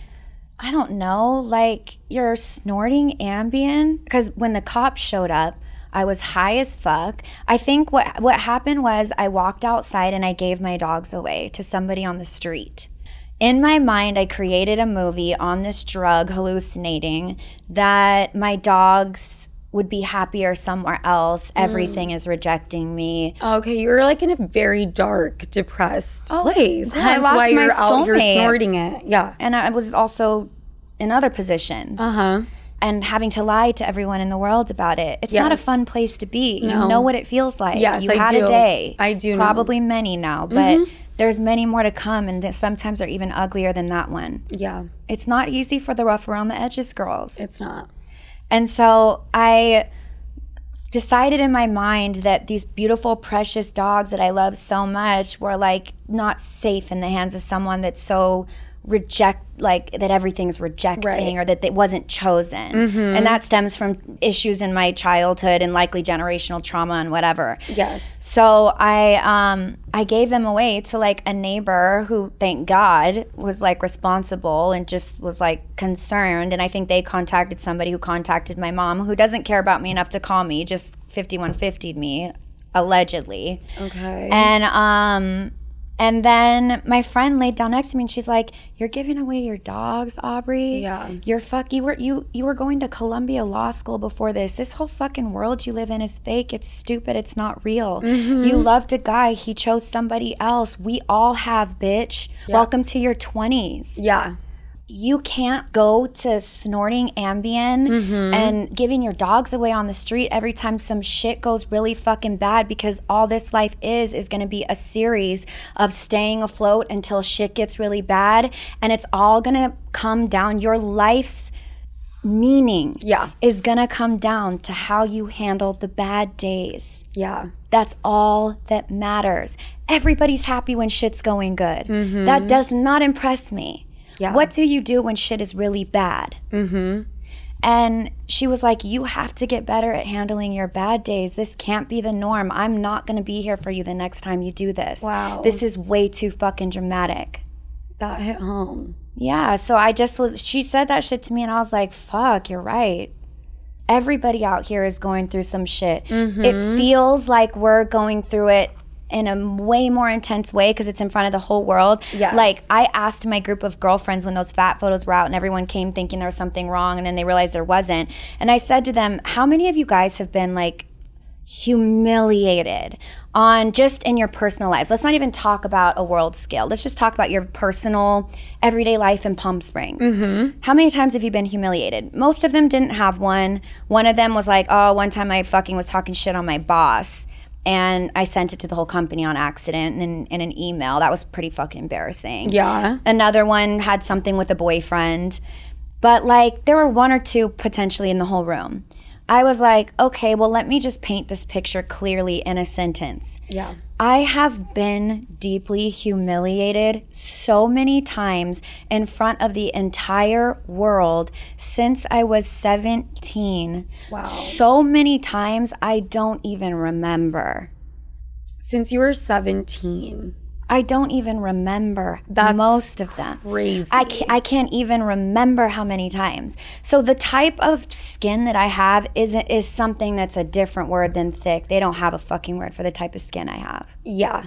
I don't know, like you're snorting Ambien because when the cops showed up, I was high as fuck. I think what what happened was I walked outside and I gave my dogs away to somebody on the street. In my mind, I created a movie on this drug hallucinating that my dogs would be happier somewhere else. Everything is rejecting me. Okay, you're like in a very dark, depressed place. I Hence lost why you're out here soulmate. snorting it. Yeah. And I was also in other positions. Uh huh. And having to lie to everyone in the world about it. It's not a fun place to be. You No. know what it feels like. Yes, you I had do. a day. I do know. Mm-hmm. Probably many now, but there's many more to come, and sometimes they're even uglier than that one. Yeah. It's not easy for the rough around the edges girls. It's not. And so I decided in my mind that these beautiful, precious dogs that I love so much were like not safe in the hands of someone that's so reject like that everything's rejecting Right. Mm-hmm. or that it wasn't chosen and that stems from issues in my childhood and likely generational trauma and whatever Yes. so I um I gave them away to like a neighbor who thank God was like responsible and just was like concerned and I think they contacted somebody who contacted my mom who doesn't care about me enough to call me just 5150'd me allegedly Okay. and um and then my friend laid down next to me and she's like, You're giving away your dogs, Aubrey. Yeah. You're fuck you were you you were going to Columbia Law School before this. This whole fucking world you live in is fake. It's stupid. It's not real. Mm-hmm. You loved a guy, he chose somebody else. We all have, bitch. Welcome to your twenties yeah. You can't go to snorting Ambien Mm-hmm. and giving your dogs away on the street every time some shit goes really fucking bad because all this life is is going to be a series of staying afloat until shit gets really bad and it's all going to come down your life's meaning Yeah. is gonna come down to how you handle the bad days. Yeah. That's all that matters. Everybody's happy when shit's going good. That does not impress me. Yeah. What do you do when shit is really bad? Mm-hmm. And she was like, You have to get better at handling your bad days. This can't be the norm. I'm not going to be here for you the next time you do this. Wow. This is way too fucking dramatic. That hit home. Yeah. So I just was, she said that shit to me, and I was like, Fuck, you're right. Everybody out here is going through some shit. It feels like we're going through it in a way more intense way because it's in front of the whole world. Yes. Like I asked my group of girlfriends when those fat photos were out and everyone came thinking there was something wrong and then they realized there wasn't. And I said to them, How many of you guys have been like humiliated on just in your personal lives? Let's not even talk about a world scale. Let's just talk about your personal everyday life in Palm Springs. Mm-hmm. How many times have you been humiliated? Most of them didn't have one. One of them was like, Oh, one time I fucking was talking shit on my boss and I sent it to the whole company on accident in, in an email. That was pretty fucking embarrassing. Yeah. Another one had something with a boyfriend. But like there were one or two potentially in the whole room. I was like, okay, well, let me just paint this picture clearly in a sentence. Yeah. I have been deeply humiliated so many times in front of the entire world since I was 17. Wow. So many times I don't even remember. Since you were 17. I don't even remember That's most of them. Crazy. I can't, I can't even remember how many times. So the type of skin that I have is is something that's a different word than thick. They don't have a fucking word for the type of skin I have. Yeah.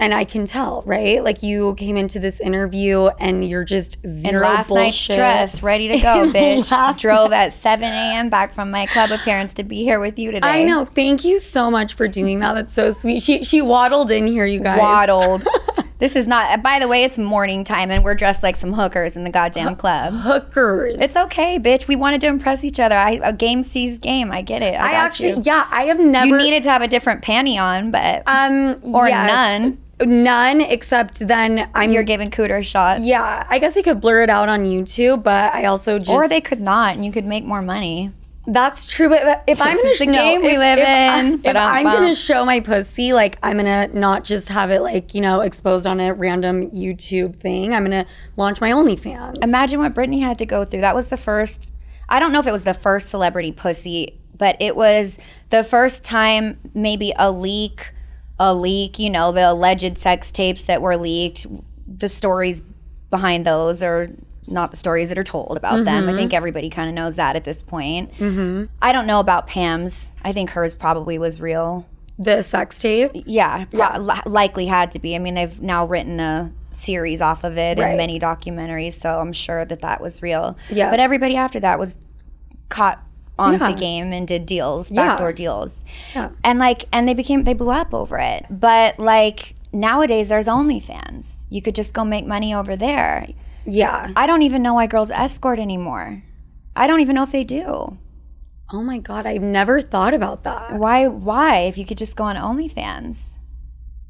And I can tell, right? Like you came into this interview and you're just zero In last night's bullshit. dress, ready to go, bitch. Drove at 7 a.m. back from my club appearance to be here with you today. I know. Thank you so much for doing that. That's so sweet. She she waddled in here, you guys. Waddled. this is not. By the way, it's morning time, and we're dressed like some hookers in the goddamn club. Hookers. It's okay, bitch. We wanted to impress each other. I, a game sees game. I get it. I, I actually, you. yeah, I have never. You needed to have a different panty on, but um or yes. none. None, except then I'm. You're giving cooter shots. yeah, I guess I could blur it out on YouTube, but I also just. Or they could not, and you could make more money. That's true, but if I'm This gonna is the no, game we if- live if in. if Ba-dum, I'm gonna show my pussy, like I'm gonna not just have it like you know exposed on a random YouTube thing. I'm gonna launch my OnlyFans. Imagine what Britney had to go through. That was the first. I don't know if it was the first celebrity pussy, but it was the first time maybe a leak, a leak. You know, the alleged sex tapes that were leaked, the stories behind those, are not the stories that are told about them. I think everybody kind of knows that at this point. Mm-hmm. I don't know about Pam's. I think hers probably was real. the sex tape. Yeah, li- likely had to be. I mean, they've now written a series off of it Right. and many documentaries, so I'm sure that that was real. Yeah. But everybody after that was caught onto Yeah. game and did deals, Yeah. backdoor deals. Yeah. And like, and they became, they blew up over it. But like, nowadays there's OnlyFans. You could just go make money over there. Yeah. I don't even know why girls escort anymore. I don't even know if they do. Oh my god, I've never thought about that. Why? Why? If you could just go on OnlyFans.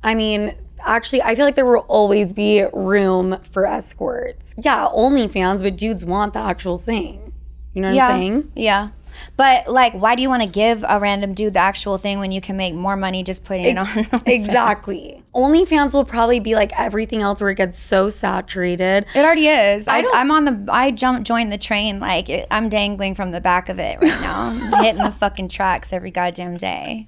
I mean, actually, I feel like there will always be room for escorts. Yeah, OnlyFans, but dudes want the actual thing. You know what I'm saying? Yeah. But like, why do you want to give a random dude the actual thing when you can make more money just putting it on? OnlyFans? Exactly. OnlyFans will probably be like everything else where it gets so saturated. It already is. I, don't- I'm on the. I jump joined the train like it, I'm dangling from the back of it right now, hitting the fucking tracks every goddamn day.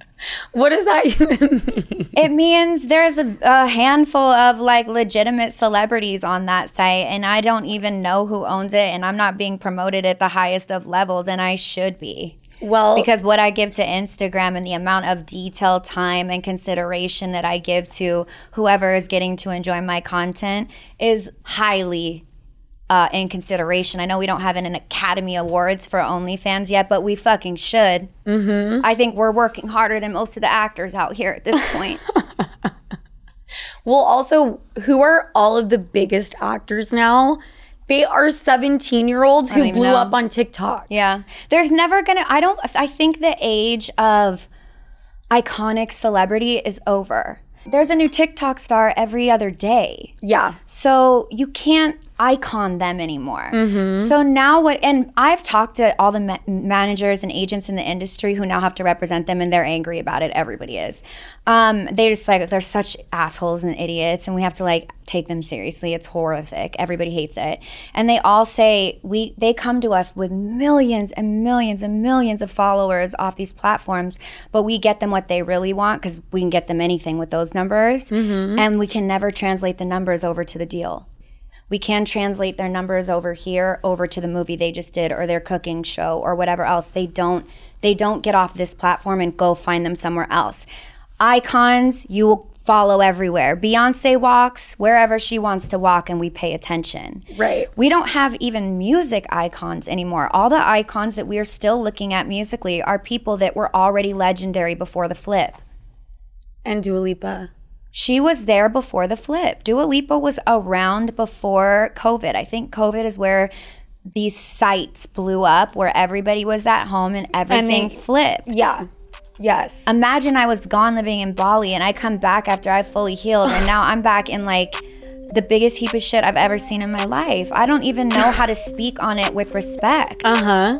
What does that even mean? It means there's a, a handful of like legitimate celebrities on that site, and I don't even know who owns it, and I'm not being promoted at the highest of levels, and I should be. Well, because what I give to Instagram and the amount of detail, time, and consideration that I give to whoever is getting to enjoy my content is highly uh, in consideration. I know we don't have an, an Academy Awards for OnlyFans yet, but we fucking should. Mm-hmm. I think we're working harder than most of the actors out here at this point. well, also, who are all of the biggest actors now? They are 17 year olds who blew know. up on TikTok. Yeah. There's never gonna, I don't, I think the age of iconic celebrity is over. There's a new TikTok star every other day. Yeah. So you can't icon them anymore. So now what? And I've talked to all the ma- managers and agents in the industry who now have to represent them, and they're angry about it. Everybody is. Um, they just like they're such assholes and idiots, and we have to like take them seriously. It's horrific. Everybody hates it, and they all say we. They come to us with millions and millions and millions of followers off these platforms, but we get them what they really want because we can get them anything with those numbers, and we can never translate the numbers over to the deal we can translate their numbers over here over to the movie they just did or their cooking show or whatever else. They don't they don't get off this platform and go find them somewhere else. Icons you will follow everywhere. Beyonce walks wherever she wants to walk and we pay attention. Right. we don't have even music icons anymore. All the icons that we are still looking at musically are people that were already legendary before the flip. And Dua Lipa. She was there before the flip. Dua Lipa was around before COVID. I think COVID is where these sites blew up, where everybody was at home and everything they- flipped. Yeah. Yes. Imagine I was gone living in Bali and I come back after I fully healed, and now I'm back in like the biggest heap of shit I've ever seen in my life. I don't even know how to speak on it with respect. Uh huh.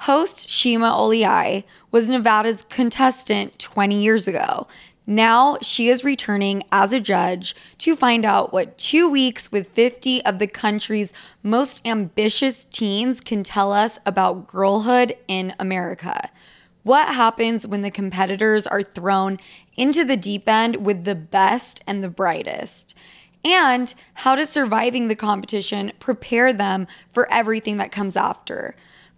Host Shima Oliai was Nevada's contestant 20 years ago. Now she is returning as a judge to find out what two weeks with 50 of the country's most ambitious teens can tell us about girlhood in America. What happens when the competitors are thrown into the deep end with the best and the brightest? And how does surviving the competition prepare them for everything that comes after?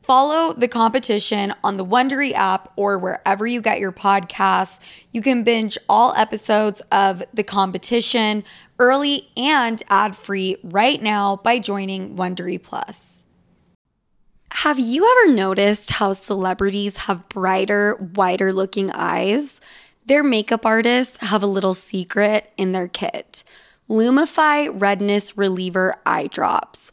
Follow the competition on the Wondery app or wherever you get your podcasts. You can binge all episodes of the competition early and ad-free right now by joining Wondery Plus. Have you ever noticed how celebrities have brighter, wider looking eyes? Their makeup artists have a little secret in their kit. Lumify Redness Reliever Eye Drops.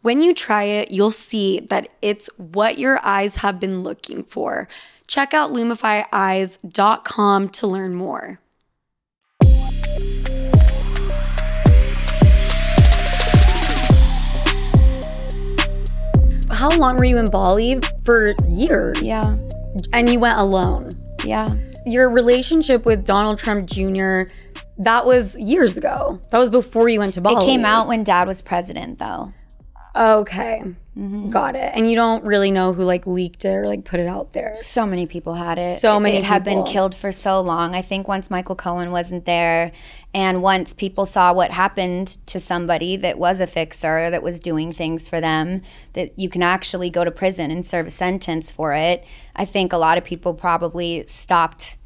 When you try it, you'll see that it's what your eyes have been looking for. Check out lumifyeyes.com to learn more. How long were you in Bali? For years. Yeah. And you went alone. Yeah. Your relationship with Donald Trump Jr., that was years ago. That was before you went to Bali. It came out when dad was president, though. Okay. Mm-hmm. Got it. And you don't really know who like leaked it or like put it out there. So many people had it. So many It had been killed for so long. I think once Michael Cohen wasn't there, and once people saw what happened to somebody that was a fixer, that was doing things for them, that you can actually go to prison and serve a sentence for it. I think a lot of people probably stopped,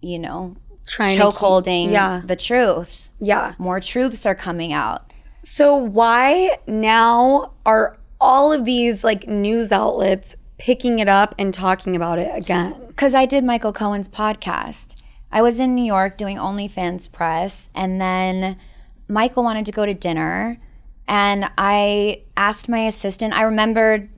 you know, Trying to choke keep- holding Yeah. the truth. Yeah. More truths are coming out. So why now are all of these like news outlets picking it up and talking about it again? Because I did Michael Cohen's podcast. I was in New York doing OnlyFans press, and then Michael wanted to go to dinner. And I asked my assistant, I remembered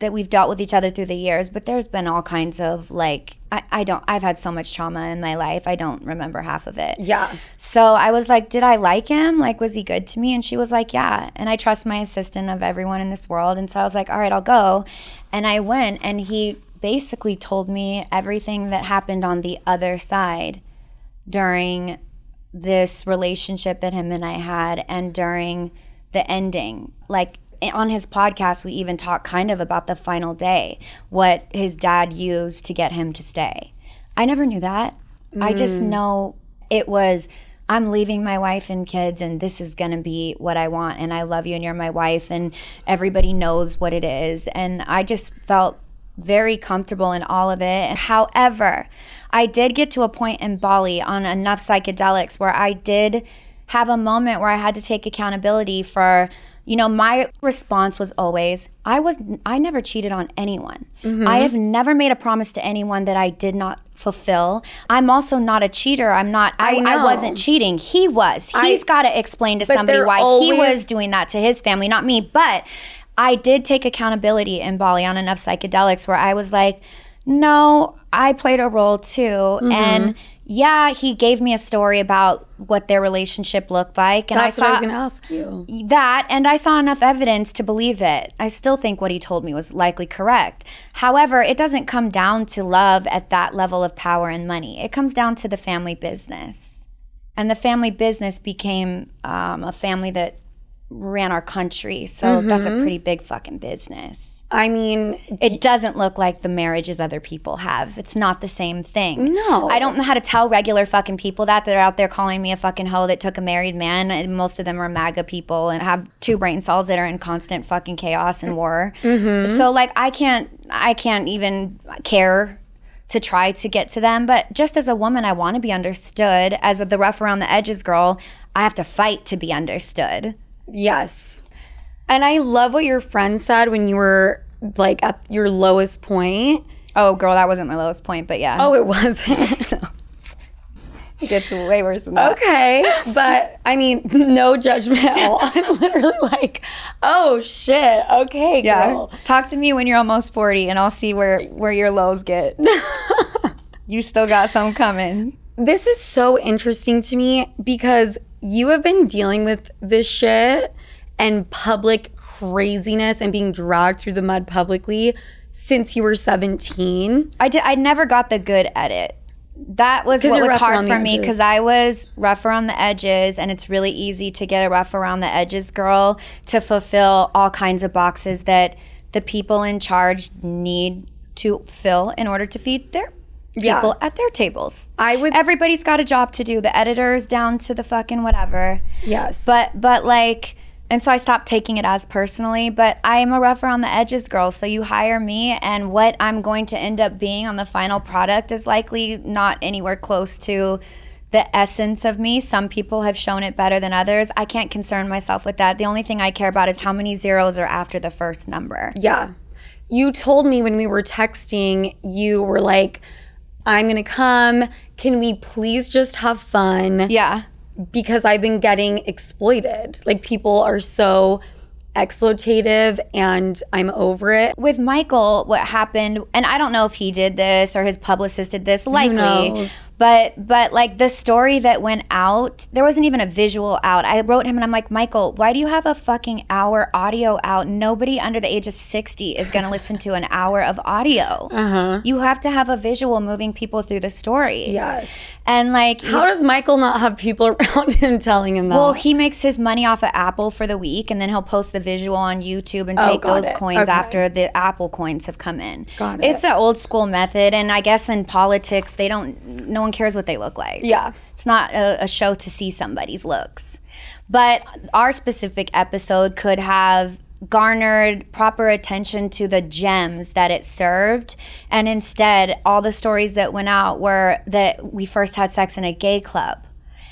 that we've dealt with each other through the years, but there's been all kinds of like I, I don't I've had so much trauma in my life. I don't remember half of it. Yeah. So I was like, Did I like him? Like, was he good to me? And she was like, Yeah. And I trust my assistant of everyone in this world. And so I was like, All right, I'll go. And I went and he basically told me everything that happened on the other side during this relationship that him and I had and during the ending. Like on his podcast, we even talk kind of about the final day, what his dad used to get him to stay. I never knew that. Mm. I just know it was. I'm leaving my wife and kids, and this is going to be what I want. And I love you, and you're my wife, and everybody knows what it is. And I just felt very comfortable in all of it. However, I did get to a point in Bali on enough psychedelics where I did have a moment where I had to take accountability for you know my response was always i was i never cheated on anyone. Mm-hmm. i have never made a promise to anyone that i did not fulfill. I'm also not a cheater. I'm not i, I, I wasn't cheating. He was. He's got to explain to somebody why always... he was doing that to his family not me. But i did take accountability in bali on enough psychedelics where i was like no I played a role too. Mm-hmm. And yeah, he gave me a story about what their relationship looked like. And That's I saw I was going to ask you. That, and I saw enough evidence to believe it. I still think what he told me was likely correct. However, it doesn't come down to love at that level of power and money, it comes down to the family business. And the family business became um, a family that ran our country. So mm-hmm. that's a pretty big fucking business. I mean, it doesn't look like the marriages other people have. It's not the same thing. No. I don't know how to tell regular fucking people that that are out there calling me a fucking hoe that took a married man. And most of them are MAGA people and have two brain cells that are in constant fucking chaos and war. Mm-hmm. So like I can't I can't even care to try to get to them. But just as a woman, I want to be understood. As the rough around the edges girl, I have to fight to be understood. Yes. And I love what your friend said when you were like at your lowest point. Oh, girl, that wasn't my lowest point, but yeah. Oh, it wasn't. it gets way worse than that. Okay. But I mean, no judgment at all. I'm literally like, oh shit. Okay, girl. Yeah. Talk to me when you're almost 40 and I'll see where, where your lows get. you still got some coming. This is so interesting to me because you have been dealing with this shit and public craziness and being dragged through the mud publicly since you were 17. I did I never got the good edit. That was what was hard for me because I was rough around the edges, and it's really easy to get a rough around the edges girl to fulfill all kinds of boxes that the people in charge need to fill in order to feed their people yeah. at their tables. I would Everybody's got a job to do. The editors down to the fucking whatever. Yes. But but like and so I stopped taking it as personally, but I'm a rough around the edges girl. So you hire me, and what I'm going to end up being on the final product is likely not anywhere close to the essence of me. Some people have shown it better than others. I can't concern myself with that. The only thing I care about is how many zeros are after the first number. Yeah. You told me when we were texting, you were like, I'm going to come. Can we please just have fun? Yeah. Because I've been getting exploited. Like people are so exploitative and I'm over it. With Michael, what happened, and I don't know if he did this or his publicist did this, likely. But but like the story that went out, there wasn't even a visual out. I wrote him and I'm like, Michael, why do you have a fucking hour audio out? Nobody under the age of 60 is gonna listen to an hour of audio. Uh-huh. You have to have a visual moving people through the story. Yes. And like How does Michael not have people around him telling him that? Well, he makes his money off of Apple for the week and then he'll post the visual on YouTube and oh, take oh, those it. coins okay. after the Apple coins have come in. Got it. It's an old school method, and I guess in politics, they don't. No one cares what they look like. Yeah, it's not a, a show to see somebody's looks. But our specific episode could have garnered proper attention to the gems that it served and instead all the stories that went out were that we first had sex in a gay club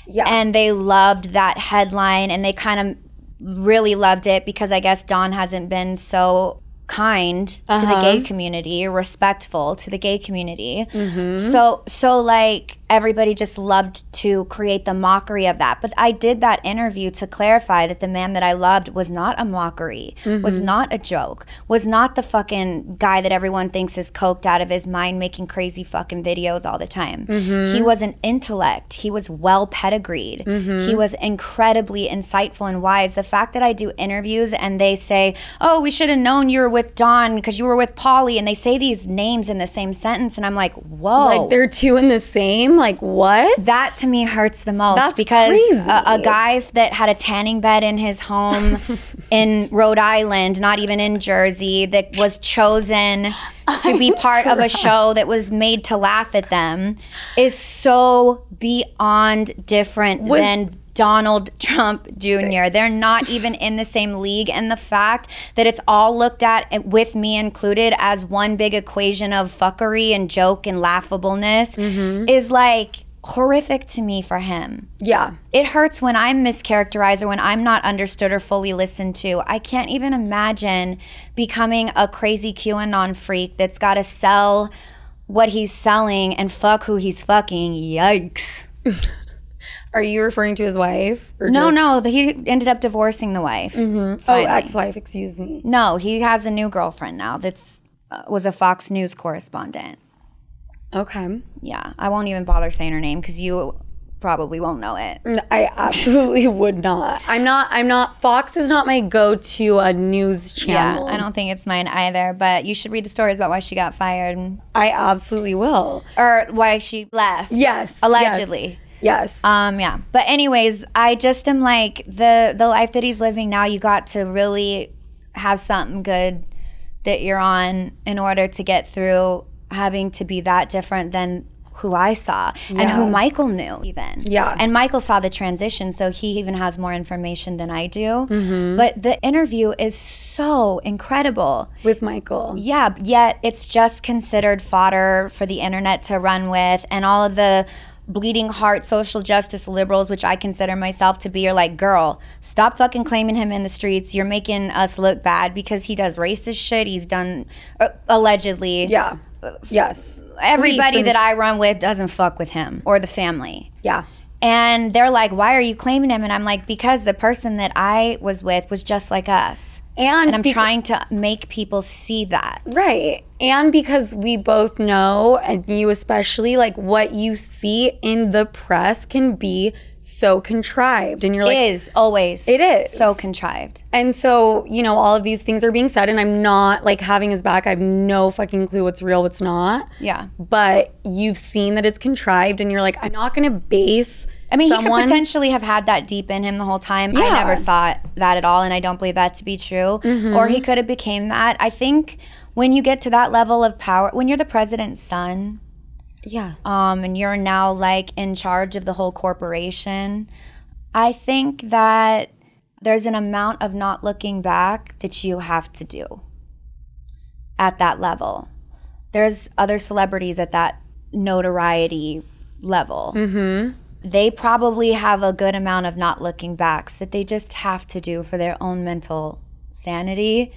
yeah. and they loved that headline and they kind of really loved it because I guess Don hasn't been so kind uh-huh. to the gay uh-huh. community, respectful to the gay community. Mm-hmm. So so like everybody just loved to create the mockery of that. But I did that interview to clarify that the man that I loved was not a mockery, was mm-hmm. not a joke, was not the fucking guy that everyone thinks is coked out of his mind making crazy fucking videos all the time. He mm-hmm. was an intellect. He was well pedigreed. Mm-hmm. He was incredibly insightful and wise. The fact that I do interviews and they say, "Oh, we should have known you were with Don because you were with Pauly," and they say these names in the same sentence, and I'm like, "Whoa!" Like they're two in the same. Like what? that to me hurts the most That's because crazy. a, a guy that had a tanning bed in his home in Rhode Island, not even in Jersey, that was chosen to be part of a show that was made to laugh at them is so beyond different Was- than Donald Trump Jr. They're not even in the same league. And the fact that it's all looked at, with me included, as one big equation of fuckery and joke and laughableness mm-hmm. is like horrific to me for him. yeah. It hurts when I'm mischaracterized or when I'm not understood or fully listened to. I can't even imagine becoming a crazy QAnon freak that's got to sell what he's selling and fuck who he's fucking. Yikes. Are you referring to his wife? Or No, no, he ended up divorcing the wife. Oh, ex-wife. Excuse me. No, he has a new girlfriend now. That's uh, was a Fox News correspondent. Okay. Yeah, I won't even bother saying her name because you probably won't know it. No, I absolutely would not. I'm not. I'm not. Fox is not my go-to uh, news Yeah, channel. I don't think it's mine either. But you should read the stories about why she got fired I absolutely will. or why she left. Yes. allegedly. Yes. Um, yeah. But anyways, I just am like the the life that he's living now. You got to really have something good that you're on in order to get through having to be that different than who I saw and who Michael knew even. Yeah. And Michael saw the transition, so he even has more information than I do. Mm-hmm. But the interview is so incredible. With Michael. Yeah, yet it's just considered fodder for the internet to run with, and all of the bleeding heart social justice liberals, which I consider myself to be, are like, girl, stop fucking claiming him in the streets. You're making us look bad because he does racist shit. He's done, uh, allegedly. Yeah. Yes. Everybody and- that I run with doesn't fuck with him or the family. Yeah. And they're like, why are you claiming him? And I'm like, because the person that I was with was just like us. And, And I'm beca- trying to make people see that. Right. And because we both know, and you especially, like what you see in the press can be so contrived. And you're like, is always It is. so contrived. and so, you know, all of these things are being said, and I'm not like having his back. I have no fucking clue what's real, what's not. Yeah. But you've seen that it's contrived, and you're like, I'm not going to base. I mean, he could potentially have had that deep in him the whole time. I never saw that at all, and I don't believe that to be true. Mm-hmm. Or he could have became that. I think when you get to that level of power, when you're the president's son, Yeah. um, and you're now like in charge of the whole corporation, I think that there's an amount of not looking back that you have to do at that level. There's other celebrities at that notoriety level. Mm-hmm. They probably have a good amount of not looking backs that they just have to do for their own mental sanity.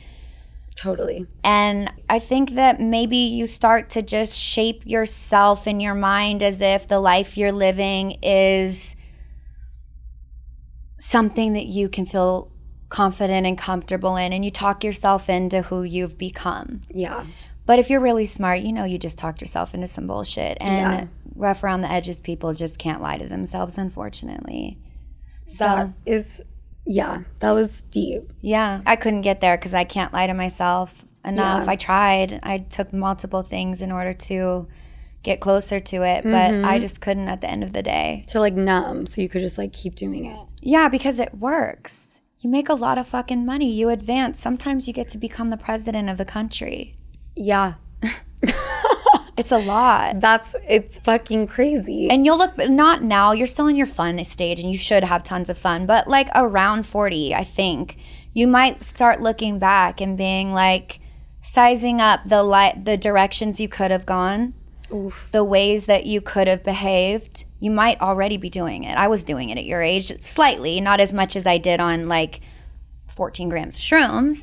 Totally. And I think that maybe you start to just shape yourself in your mind as if the life you're living is something that you can feel confident and comfortable in. And you talk yourself into who you've become. Yeah. But if you're really smart, you know you just talked yourself into some bullshit. And Yeah. rough around the edges people just can't lie to themselves, unfortunately. So. That is, yeah, that was deep. Yeah, I couldn't get there because I can't lie to myself enough. Yeah. I tried. I took multiple things in order to get closer to it, but mm-hmm. I just couldn't at the end of the day. So like numb, so you could just like keep doing it. Yeah, because it works. You make a lot of fucking money. You advance. Sometimes you get to become the president of the country. Yeah. It's a lot. That's it's fucking crazy. And you'll look, not now, you're still in your fun stage and you should have tons of fun, but like around 40, I think, you might start looking back and being like, sizing up the light, the directions you could have gone, the ways that you could have behaved. You might already be doing it. I was doing it at your age, slightly, not as much as I did on like 14 grams of shrooms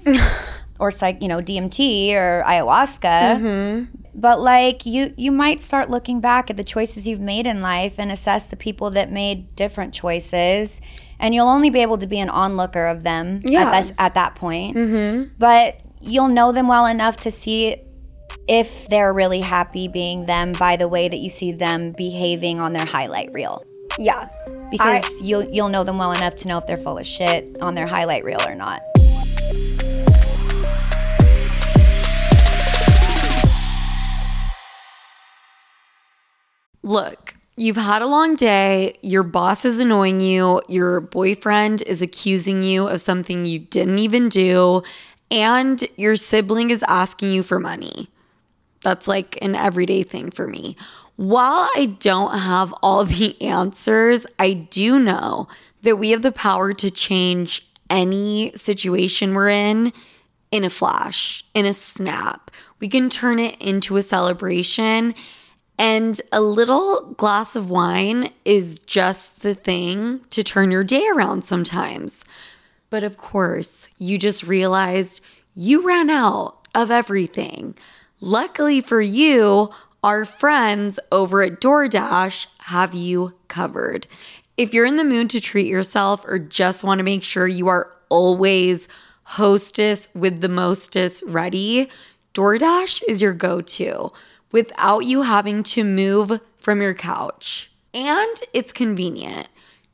or psych, you know, DMT or ayahuasca. Mm-hmm. But like you you might start looking back at the choices you've made in life and assess the people that made different choices and you'll only be able to be an onlooker of them Yeah. at, that, at that point mm-hmm. but you'll know them well enough to see if they're really happy being them by the way that you see them behaving on their highlight reel Yeah. because you'll you'll know them well enough to know if they're full of shit on their highlight reel or not Look, you've had a long day, your boss is annoying you, your boyfriend is accusing you of something you didn't even do, and your sibling is asking you for money. That's like an everyday thing for me. While I don't have all the answers, I do know that we have the power to change any situation we're in in a flash, in a snap. We can turn it into a celebration. And a little glass of wine is just the thing to turn your day around sometimes. But of course, you just realized you ran out of everything. Luckily for you, our friends over at DoorDash have you covered. If you're in the mood to treat yourself or just want to make sure you are always hostess with the mostest ready, DoorDash is your go to without you having to move from your couch. And it's convenient.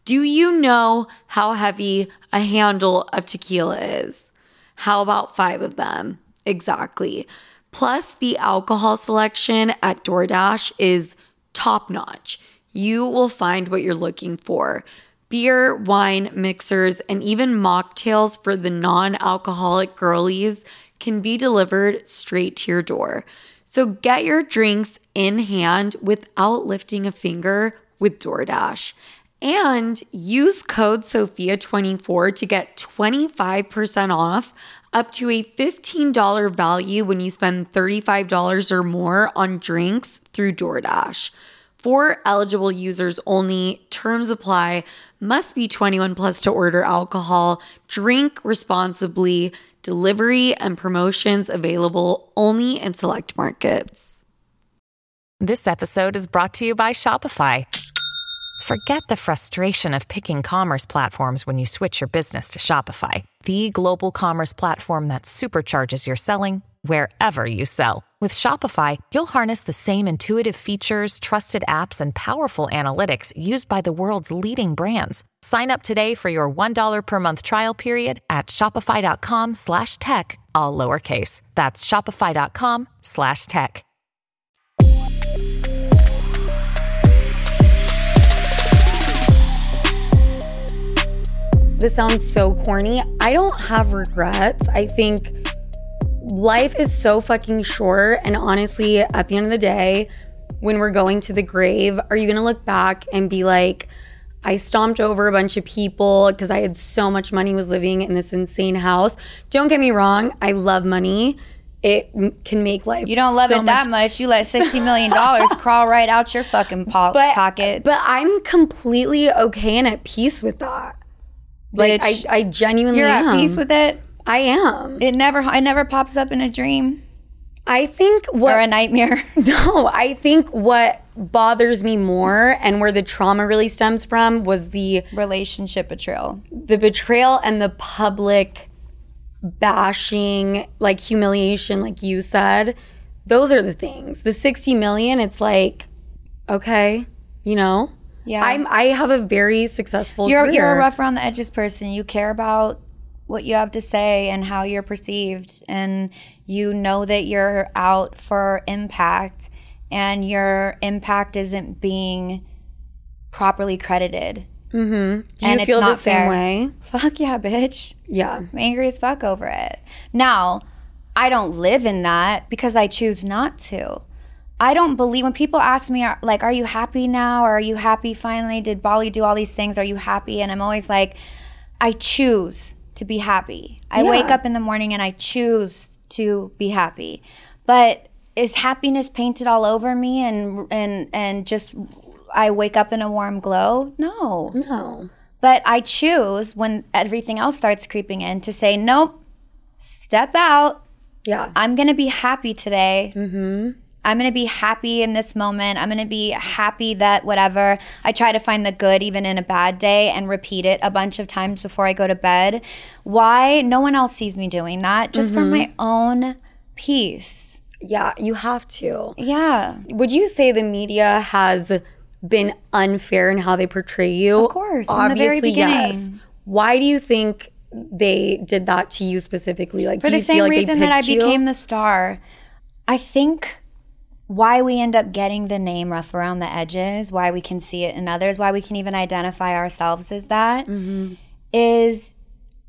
Do you know how heavy a handle of tequila is? How about five of them? Exactly. Plus, the alcohol selection at DoorDash is top notch. You will find what you're looking for beer, wine, mixers, and even mocktails for the non alcoholic girlies can be delivered straight to your door. So get your drinks in hand without lifting a finger with DoorDash. And use code SOFIA24 to get 25% off up to a $15 value when you spend $35 or more on drinks through DoorDash. For eligible users only, terms apply, must be 21 plus to order alcohol, drink responsibly, delivery and promotions available only in select markets. This episode is brought to you by Shopify. Forget the frustration of picking commerce platforms when you switch your business to Shopify, the global commerce platform that supercharges your selling wherever you sell. With Shopify, you'll harness the same intuitive features, trusted apps, and powerful analytics used by the world's leading brands. Sign up today for your $1 per month trial period at shopify.com slash tech, all lowercase. That's shopify.com slash tech. This sounds so corny. I don't have regrets. I think life is so fucking short. And honestly, at the end of the day, when we're going to the grave, are you gonna look back and be like, I stomped over a bunch of people because I had so much money, was living in this insane house. Don't get me wrong, I love money. It can make life. You don't love so it that much. You let sixty million dollars crawl right out your fucking po- but, uh, pocket. But I'm completely okay and at peace with that. Like I, I genuinely you're am. at peace with it. I am. It never, it never pops up in a dream I think what or a nightmare. No, I think what bothers me more and where the trauma really stems from was the Relationship betrayal. the betrayal and the public bashing, like humiliation, like you said. Those are the things. The 60 million, it's like, okay, you know? Yeah. I'm I have a very successful You're career. you're a rough around the edges person. You care about what you have to say and how you're perceived, and you know that you're out for impact, and your impact isn't being properly credited. Mm-hmm. Do you and it's feel the same fair. way? Fuck yeah, bitch. Yeah. I'm angry as fuck over it. Now, I don't live in that because I choose not to. I don't believe when people ask me, like, are you happy now? Or are you happy finally? Did Bali do all these things? Are you happy? And I'm always like, I choose to be happy. I Yeah. wake up in the morning and I choose to be happy. But is happiness painted all over me and and and just I wake up in a warm glow? No. No. But I choose when everything else starts creeping in to say, nope, step out. Yeah. I'm going to be happy today. Mm-hmm. I'm going to be happy in this moment. I'm going to be happy that whatever. I try to find the good even in a bad day and repeat it a bunch of times before I go to bed. Why? No one else sees me doing that, just for mm-hmm. my own peace. Yeah, you have to. Yeah. Would you say the media has been unfair in how they portray you? Of course, very beginning. Why do you think they did that to you specifically? Like For the same like reason that I you? became the star. I think why we end up getting the name rough around the edges, why we can see it in others, why we can even identify ourselves as that, mm-hmm. is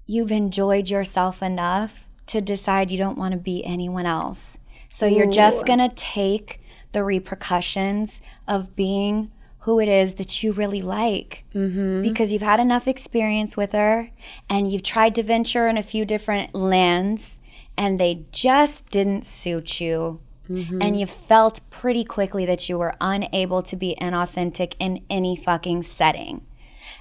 you've enjoyed yourself enough to decide you don't want to be anyone else. So you're just going to take the repercussions of being who it is that you really like mm-hmm. because you've had enough experience with her and you've tried to venture in a few different lands and they just didn't suit you. And mm-hmm. you felt pretty quickly that you were unable to be inauthentic in any fucking setting.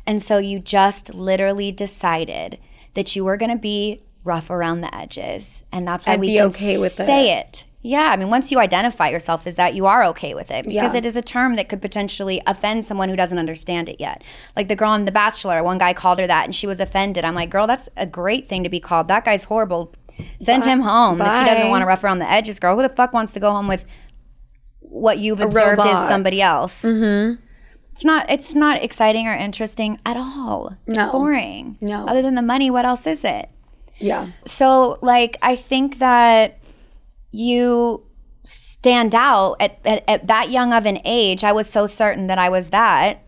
And so you just literally decided that you were going to be rough around the edges. And that's why And we be can okay with say it. Yeah, I mean, once you identify yourself as that, you are okay with it because Yeah. it is a term that could potentially offend someone who doesn't understand it yet. Like the girl on The Bachelor, one guy called her that and she was offended. I'm like, girl, that's a great thing to be called. That guy's horrible. Send him home if he doesn't want to rough around the edges, girl. Who the fuck wants to go home with what you've observed as robot. somebody else? Mm-hmm. It's not. It's not exciting or interesting at all. It's No. boring. No. Other than the money, what else is it? Yeah. So, like, I think that you stand out at, at, at that young of an age. I was so certain that I was that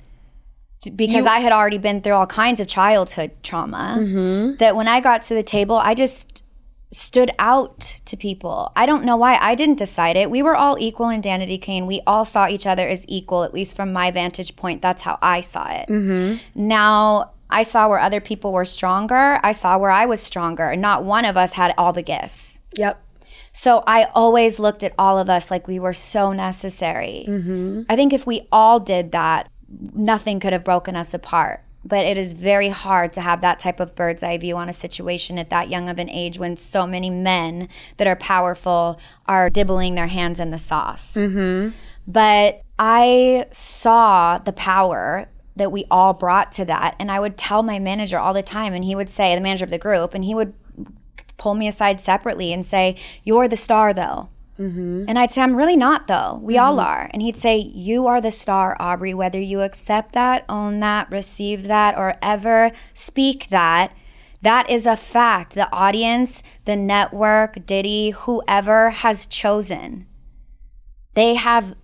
because I had already been through all kinds of childhood trauma that when I got to the table, I just stood out to people. I don't know why. I didn't decide it. We were all equal in Danity Kane. We all saw each other as equal, at least from my vantage point. That's how I saw it. Mm-hmm. Now, I saw where other people were stronger. I saw where I was stronger. Not one of us had all the gifts. Yep. So I always looked at all of us like we were so necessary. Mm-hmm. I think if we all did that, nothing could have broken us apart. But it is very hard to have that type of bird's eye view on a situation at that young of an age when so many men that are powerful are dibbling their hands in the sauce. Mm-hmm. But I saw the power that we all brought to that. And I would tell my manager all the time, and he would say, the manager of the group, and he would pull me aside separately and say, You're the star, though. Mm-hmm. And I'd say, I'm really not, though. We all mm-hmm. are. And he'd say, You are the star, Aubrey, whether you accept that, own that, receive that, or ever speak that. That is a fact. The audience, the network, Diddy, whoever has chosen, they have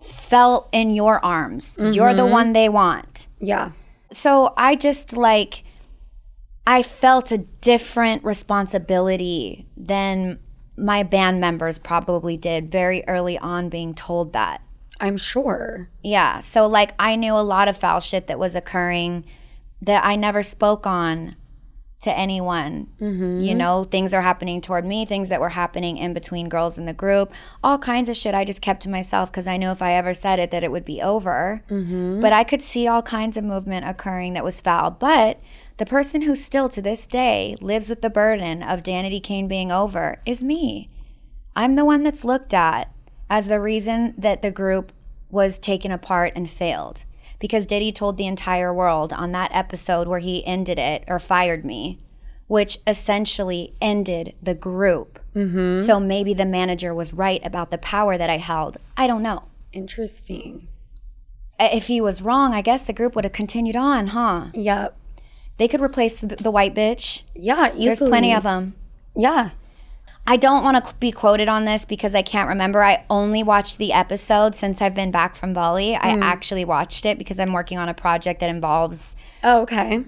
felt in your arms. You're the mm-hmm. one they want Yeah. so I just like I felt a different responsibility than my band members probably did very early on being told that. I'm sure. Yeah, so like I knew a lot of foul shit that was occurring that I never spoke on to anyone. Mm-hmm. You know, things are happening toward me, things that were happening in between girls in the group, all kinds of shit I just kept to myself because I knew if I ever said it that it would be over. Mm-hmm. But I could see all kinds of movement occurring that was foul. But the person who still to this day lives with the burden of Danity Kane being over is me. I'm the one that's looked at as the reason that the group was taken apart and failed. Because Diddy told the entire world on that episode where he ended it or fired me, which essentially ended the group. Mm-hmm. So maybe the manager was right about the power that I held. I don't know. Interesting. If he was wrong, I guess the group would have continued on, huh? Yep. They could replace the, the white bitch. Yeah, easily. There's plenty of them. Yeah. I don't want to be quoted on this because I can't remember. I only watched the episode since I've been back from Bali. I hmm. actually watched it because I'm working on a project that involves Oh, okay.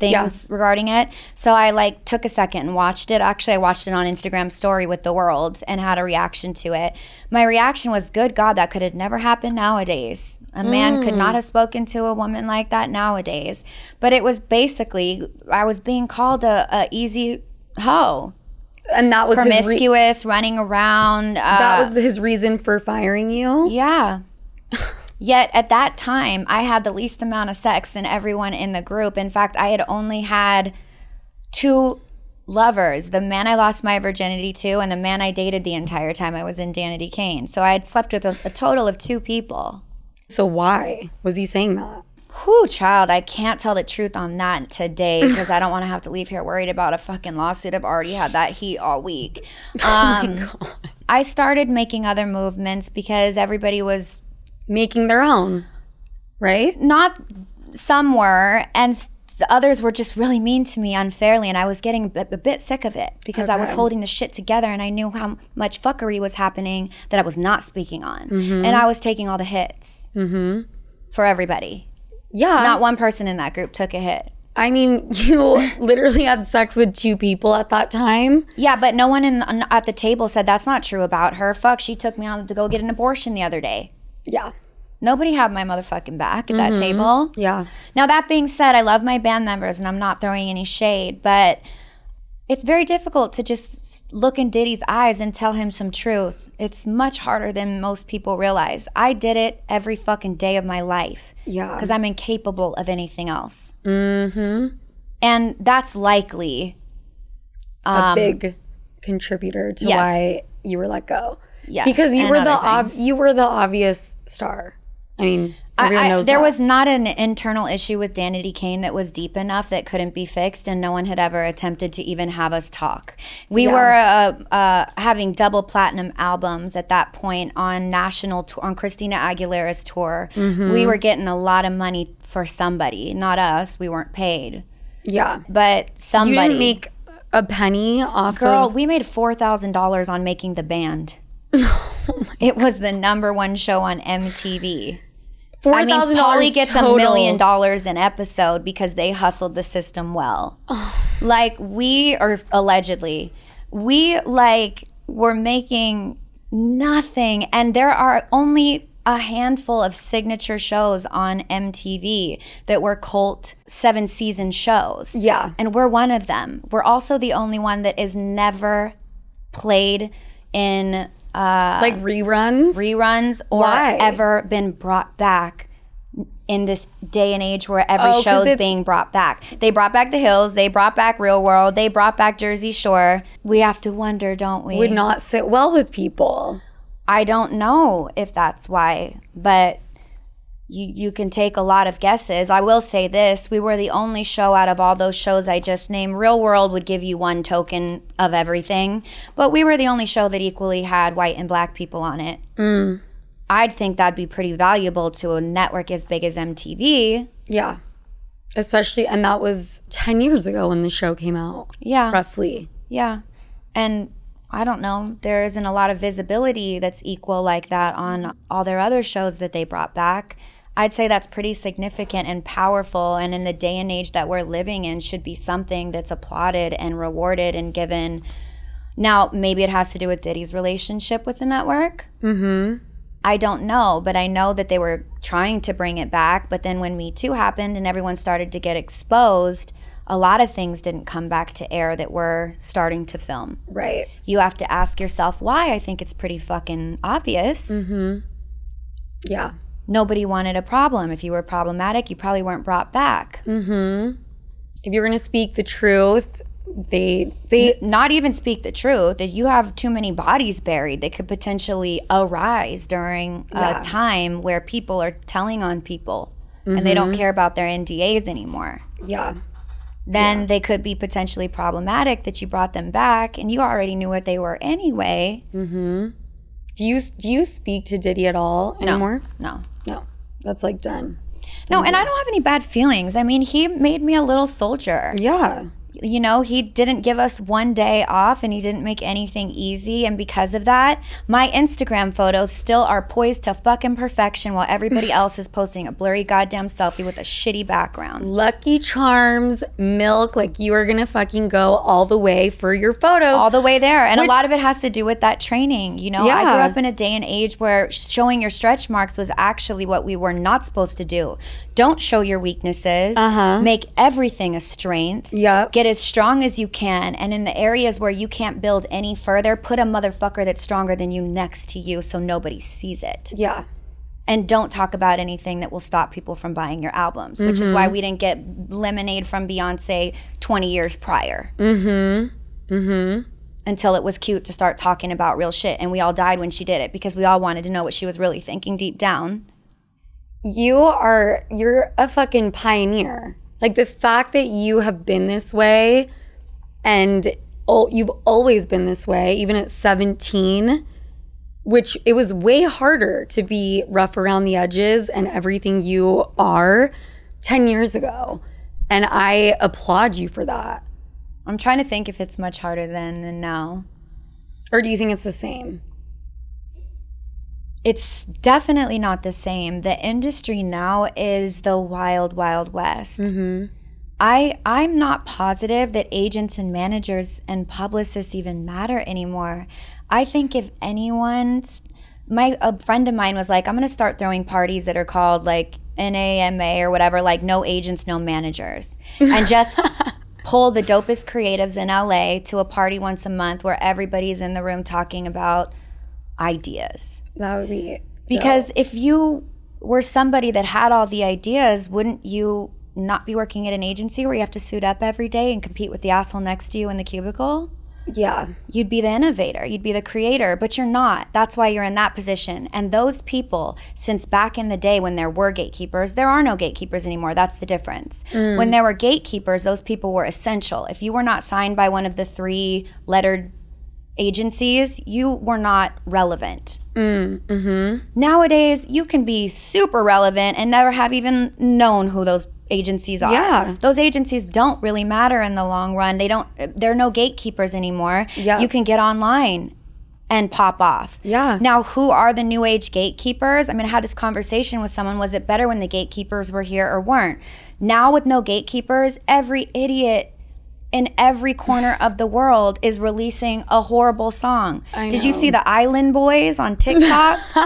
things regarding it. So I like took a second and watched it. Actually, I watched it on Instagram story with the world and had a reaction to it. My reaction was, "Good God, that could have never happened nowadays. A man could not have spoken to a woman like that nowadays." But it was basically I was being called a, a easy hoe, And that was his re- promiscuous, running around. Uh, that was his reason for firing you. yeah. Yet at that time, I had the least amount of sex than everyone in the group. In fact, I had only had two lovers the man I lost my virginity to, and the man I dated the entire time I was in Danity Kane. So I had slept with a, a total of two people. So why was he saying that? Whew, child, I can't tell the truth on that today because I don't want to have to leave here worried about a fucking lawsuit. I've already had that heat all week. Um, I started making other movements because everybody was Making their own, right? not some were and the others were just really mean to me unfairly and i was getting a, a bit sick of it because i was holding the shit together and i knew how much fuckery was happening that i was not speaking on and i was taking all the hits Mm-hmm. for everybody Yeah. not one person in that group took a hit I mean, you literally had sex with two people at that time. yeah but no one in at the table said that's not true about her fuck she took me out to go get an abortion the other day Yeah. nobody had my motherfucking back at that mm-hmm. table Yeah. Now, that being said, I love my band members and I'm not throwing any shade, but it's very difficult to just look in Diddy's eyes and tell him some truth. It's much harder than most people realize. I did it every fucking day of my life. Yeah. Because I'm incapable of anything else. Mm-hmm. And that's likely. a big contributor to Um, yes. why you were let go. Yes, because you were the ob- you were the obvious star. I mean, I- knows there that. was not an internal issue with Danity Kane that was deep enough that couldn't be fixed, and no one had ever attempted to even have us talk. We were uh, uh, having double platinum albums at that point on national tour, on Christina Aguilera's tour. Mm-hmm. We were getting a lot of money for somebody, not us. We weren't paid, yeah. but You somebody. didn't make a penny off Girl, of we made four thousand dollars on making the band. it was the number one show on MTV. Four I mean, Pauly gets total. a million dollars an episode because they hustled the system well. Like we are allegedly, we like were making nothing, and there are only a handful of signature shows on MTV that were cult seven season shows. Yeah. and we're one of them. We're also the only one that is never played in Uh, like reruns. reruns or Why? ever been brought back in this day and age where every Oh, show is being brought back. They brought back The Hills, they brought back Real World, they brought back Jersey Shore. We have to wonder, don't we? would not sit well with people. I don't know if that's why, but you you can take a lot of guesses. I will say this, we were the only show out of all those shows I just named. Real World would give you one token of everything, but we were the only show that equally had white and black people on it. Mm. I'd think that'd be pretty valuable to a network as big as MTV. Yeah. Especially and that was 10 years ago when the show came out. Yeah. Roughly. Yeah. And I don't know, there isn't a lot of visibility that's equal like that on all their other shows that they brought back. I'd say that's pretty significant and powerful, and in the day and age that we're living in, should be something that's applauded and rewarded and given. Now, maybe it has to do with Diddy's relationship with the network. Mm-hmm. I don't know, but I know that they were trying to bring it back. But then when Me Too happened and everyone started to get exposed, a lot of things didn't come back to air that we're starting to film. Right. You have to ask yourself why. I think it's pretty fucking obvious. Yeah. Nobody wanted a problem. If you were problematic, you probably weren't brought back. If you're going to speak the truth, they they Not even speak the truth, that you have too many bodies buried that could potentially arise during Yeah. a time where people are telling on people and they don't care about their NDAs anymore. yeah. then they could be potentially problematic that you brought them back and you already knew what they were anyway. Hmm. Do you do you speak to Diddy at all anymore? No. No. No, that's like done. No, and I mm-hmm. don't have any bad feelings. I mean, he made me a little soldier. Yeah. You know, he didn't give us one day off and he didn't make anything easy. And because of that, my Instagram photos still are poised to fucking perfection while everybody else is posting a blurry goddamn selfie with a shitty background. Lucky Charms, milk, like you are gonna fucking go all the way for your photos. all the way there. And Which- a lot of it has to do with that training. You know, I grew up in a day and age where showing your stretch marks was actually what we were not supposed to do. Don't show your weaknesses. Uh-huh. Make everything a strength. Yep. Get as strong as you can. And in the areas where you can't build any further, put a motherfucker that's stronger than you next to you so nobody sees it. yeah. and don't talk about anything that will stop people from buying your albums, which is why we didn't get Lemonade from Beyonce 20 years prior. Mm-hmm. Mm-hmm. Until it was cute to start talking about real shit. And we all died when she did it because we all wanted to know what she was really thinking deep down. You are you're a fucking pioneer. Like the fact that you have been this way and al- you've always been this way even at 17 which it was way harder to be rough around the edges and everything you are 10 years ago. And I applaud you for that. I'm trying to think if it's much harder then than now. Or do you think it's the same? It's definitely not the same. The industry now is the wild, wild west. Mm-hmm. I I'm not positive that agents and managers and publicists even matter anymore. I think if anyone's my a friend of mine was like, I'm gonna start throwing parties that are called like NAMA or whatever, like no agents, no managers, and just pull the dopest creatives in LA to a party once a month where everybody's in the room talking about ideas. That would be it. Because if you were somebody that had all the ideas, wouldn't you not be working at an agency where you have to suit up every day and compete with the asshole next to you in the cubicle? yeah. You'd be the innovator, you'd be the creator, but you're not. That's why you're in that position. And those people, since back in the day when there were gatekeepers, there are no gatekeepers anymore. That's the difference. When mm. there were gatekeepers, those people were essential. If you were not signed by one of the three lettered agencies, you were not relevant. Mm hmm. Nowadays, you can be super relevant and never have even known who those agencies are. Yeah. Those agencies don't really matter in the long run. They don't there are no gatekeepers anymore. Yeah. You can get online and pop off. Yeah. Now, who are the new age gatekeepers? I mean, I had this conversation with someone. Was it better when the gatekeepers were here or weren't? Now, with no gatekeepers, every idiot in every corner of the world is releasing a horrible song. Did you see the Island Boys on TikTok?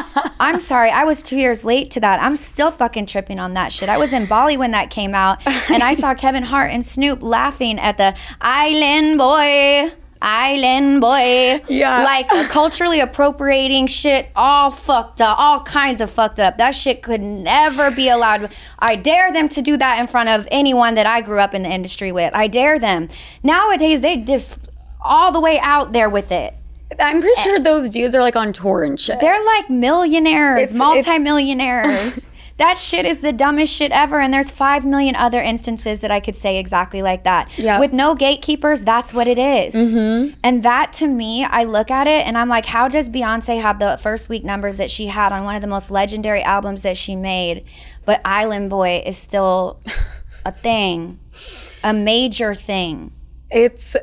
I'm sorry, I was two years late to that. I'm still fucking tripping on that shit. I was in Bali when that came out, and I saw Kevin Hart and Snoop laughing at the Island Boy. Island boy, Yeah. like culturally appropriating shit, all fucked up, all kinds of fucked up. That shit could never be allowed. I dare them to do that in front of anyone that I grew up in the industry with. I dare them. Nowadays, they just all the way out there with it. I'm pretty eh. sure those dudes are like on tour and shit. They're like millionaires, It's- it's- multimillionaires. That shit is the dumbest shit ever. And there's five million other instances that I could say exactly like that. Yeah. With no gatekeepers, that's what it is. Mm-hmm. And that to me, I look at it and I'm like, how does Beyonce have the first week numbers that she had on one of the most legendary albums that she made? But Island Boy is still a thing, a major thing it's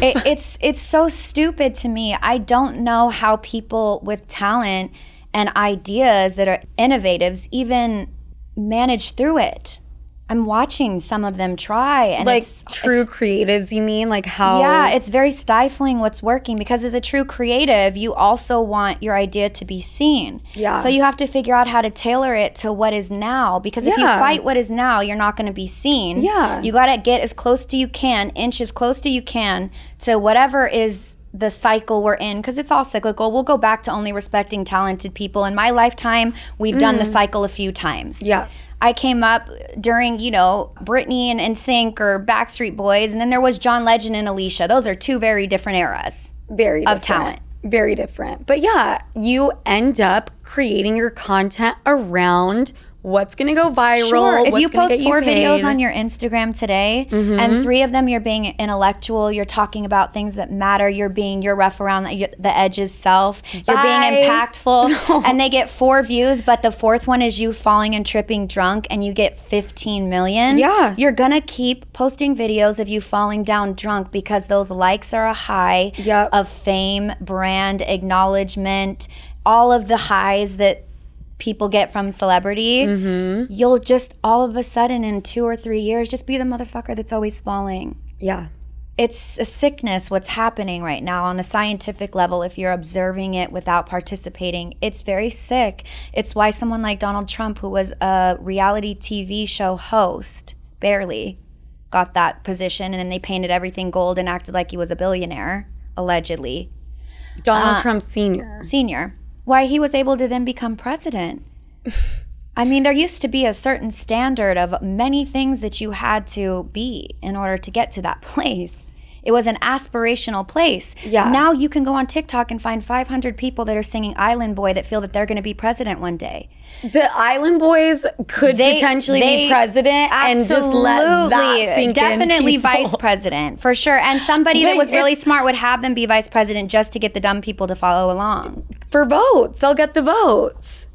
it, it's it's so stupid to me. I don't know how people with talent and ideas that are innovatives even manage through it. I'm watching some of them try, and like it's true it's- creatives, you mean? Like how yeah, it's very stifling what's working because as a true creative, you also want your idea to be seen. Yeah. So you have to figure out how to tailor it to what is now because if you fight what is now, you're not going to be seen. Yeah. You got to get as close to you can, inch as close to you can to whatever is the cycle we're in because it's all cyclical. We'll go back to only respecting talented people. In my lifetime, we've done the cycle a few times. Mm. Yeah. I came up during, you know, Britney and NSYNC or Backstreet Boys, and then there was John Legend and Alicia. Those are two very different eras. very of different. talent. Very different. But yeah, you end up creating your content around what's gonna go viral. Sure. If you post four videos. Mm-hmm. on your Instagram today, and three of them you're being intellectual, you're talking about things that matter, you're being your rough around the, the edges self, you're being impactful, and they get four views, but the fourth one is you falling and tripping drunk, and you get 15 million. Yeah. You're gonna keep posting videos of you falling down drunk because those likes are a high Yep. of fame, brand, acknowledgement, all of the highs that people get from celebrity, Mm-hmm. you'll just all of a sudden in two or three years just be the motherfucker that's always falling. Yeah. It's a sickness what's happening right now on a scientific level if you're observing it without participating. It's very sick. It's why someone like Donald Trump, who was a reality TV show host, barely got that position and then they painted everything gold and acted like he was a billionaire, allegedly. Donald Trump Sr. Senior. Why he was able to then become president. I mean, there used to be a certain standard of many things that you had to be in order to get to that place. It was an aspirational place. Yeah. Now you can go on TikTok and find 500 people that are singing Island Boy that feel that they're going to be president one day. The Island Boys could They- potentially they- be president and just let that sink Definitely in. vice president for sure. And somebody that was really smart would have them be vice president just to get the dumb people to follow along. for votes. They'll get the votes.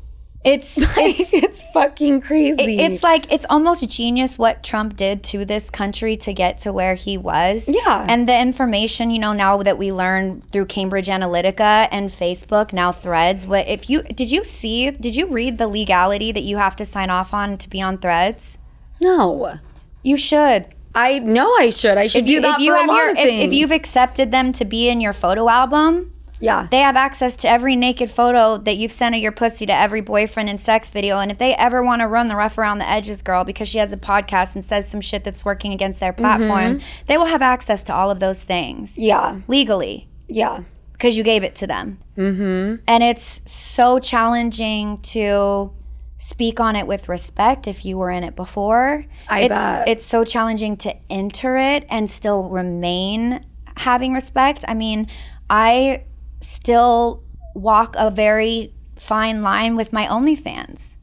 It's It's, it's it's fucking crazy. it's like it's almost genius what Trump did to this country to get to where he was. Yeah. And the information, you know, now that we learn through Cambridge Analytica and Facebook, now Threads, what if you did you see did you read the legality that you have to sign off on to be on Threads? no. You should. I know I should. I should do that for a lot of if, things. if you've accepted them to be in your photo album, yeah. they have access to every naked photo that you've sent of your pussy to every boyfriend in sex video. And if they ever want to run the rough around the edges girl because she has a podcast and says some shit that's working against their platform, they will have access to all of those things Mm-hmm. yeah. legally Yeah. because you gave it to them. Mm-hmm. And it's so challenging to speak on it with respect if you were in it before. I it's, bet. It's so challenging to enter it and still remain having respect. I mean, I still walk a very fine line with my OnlyFans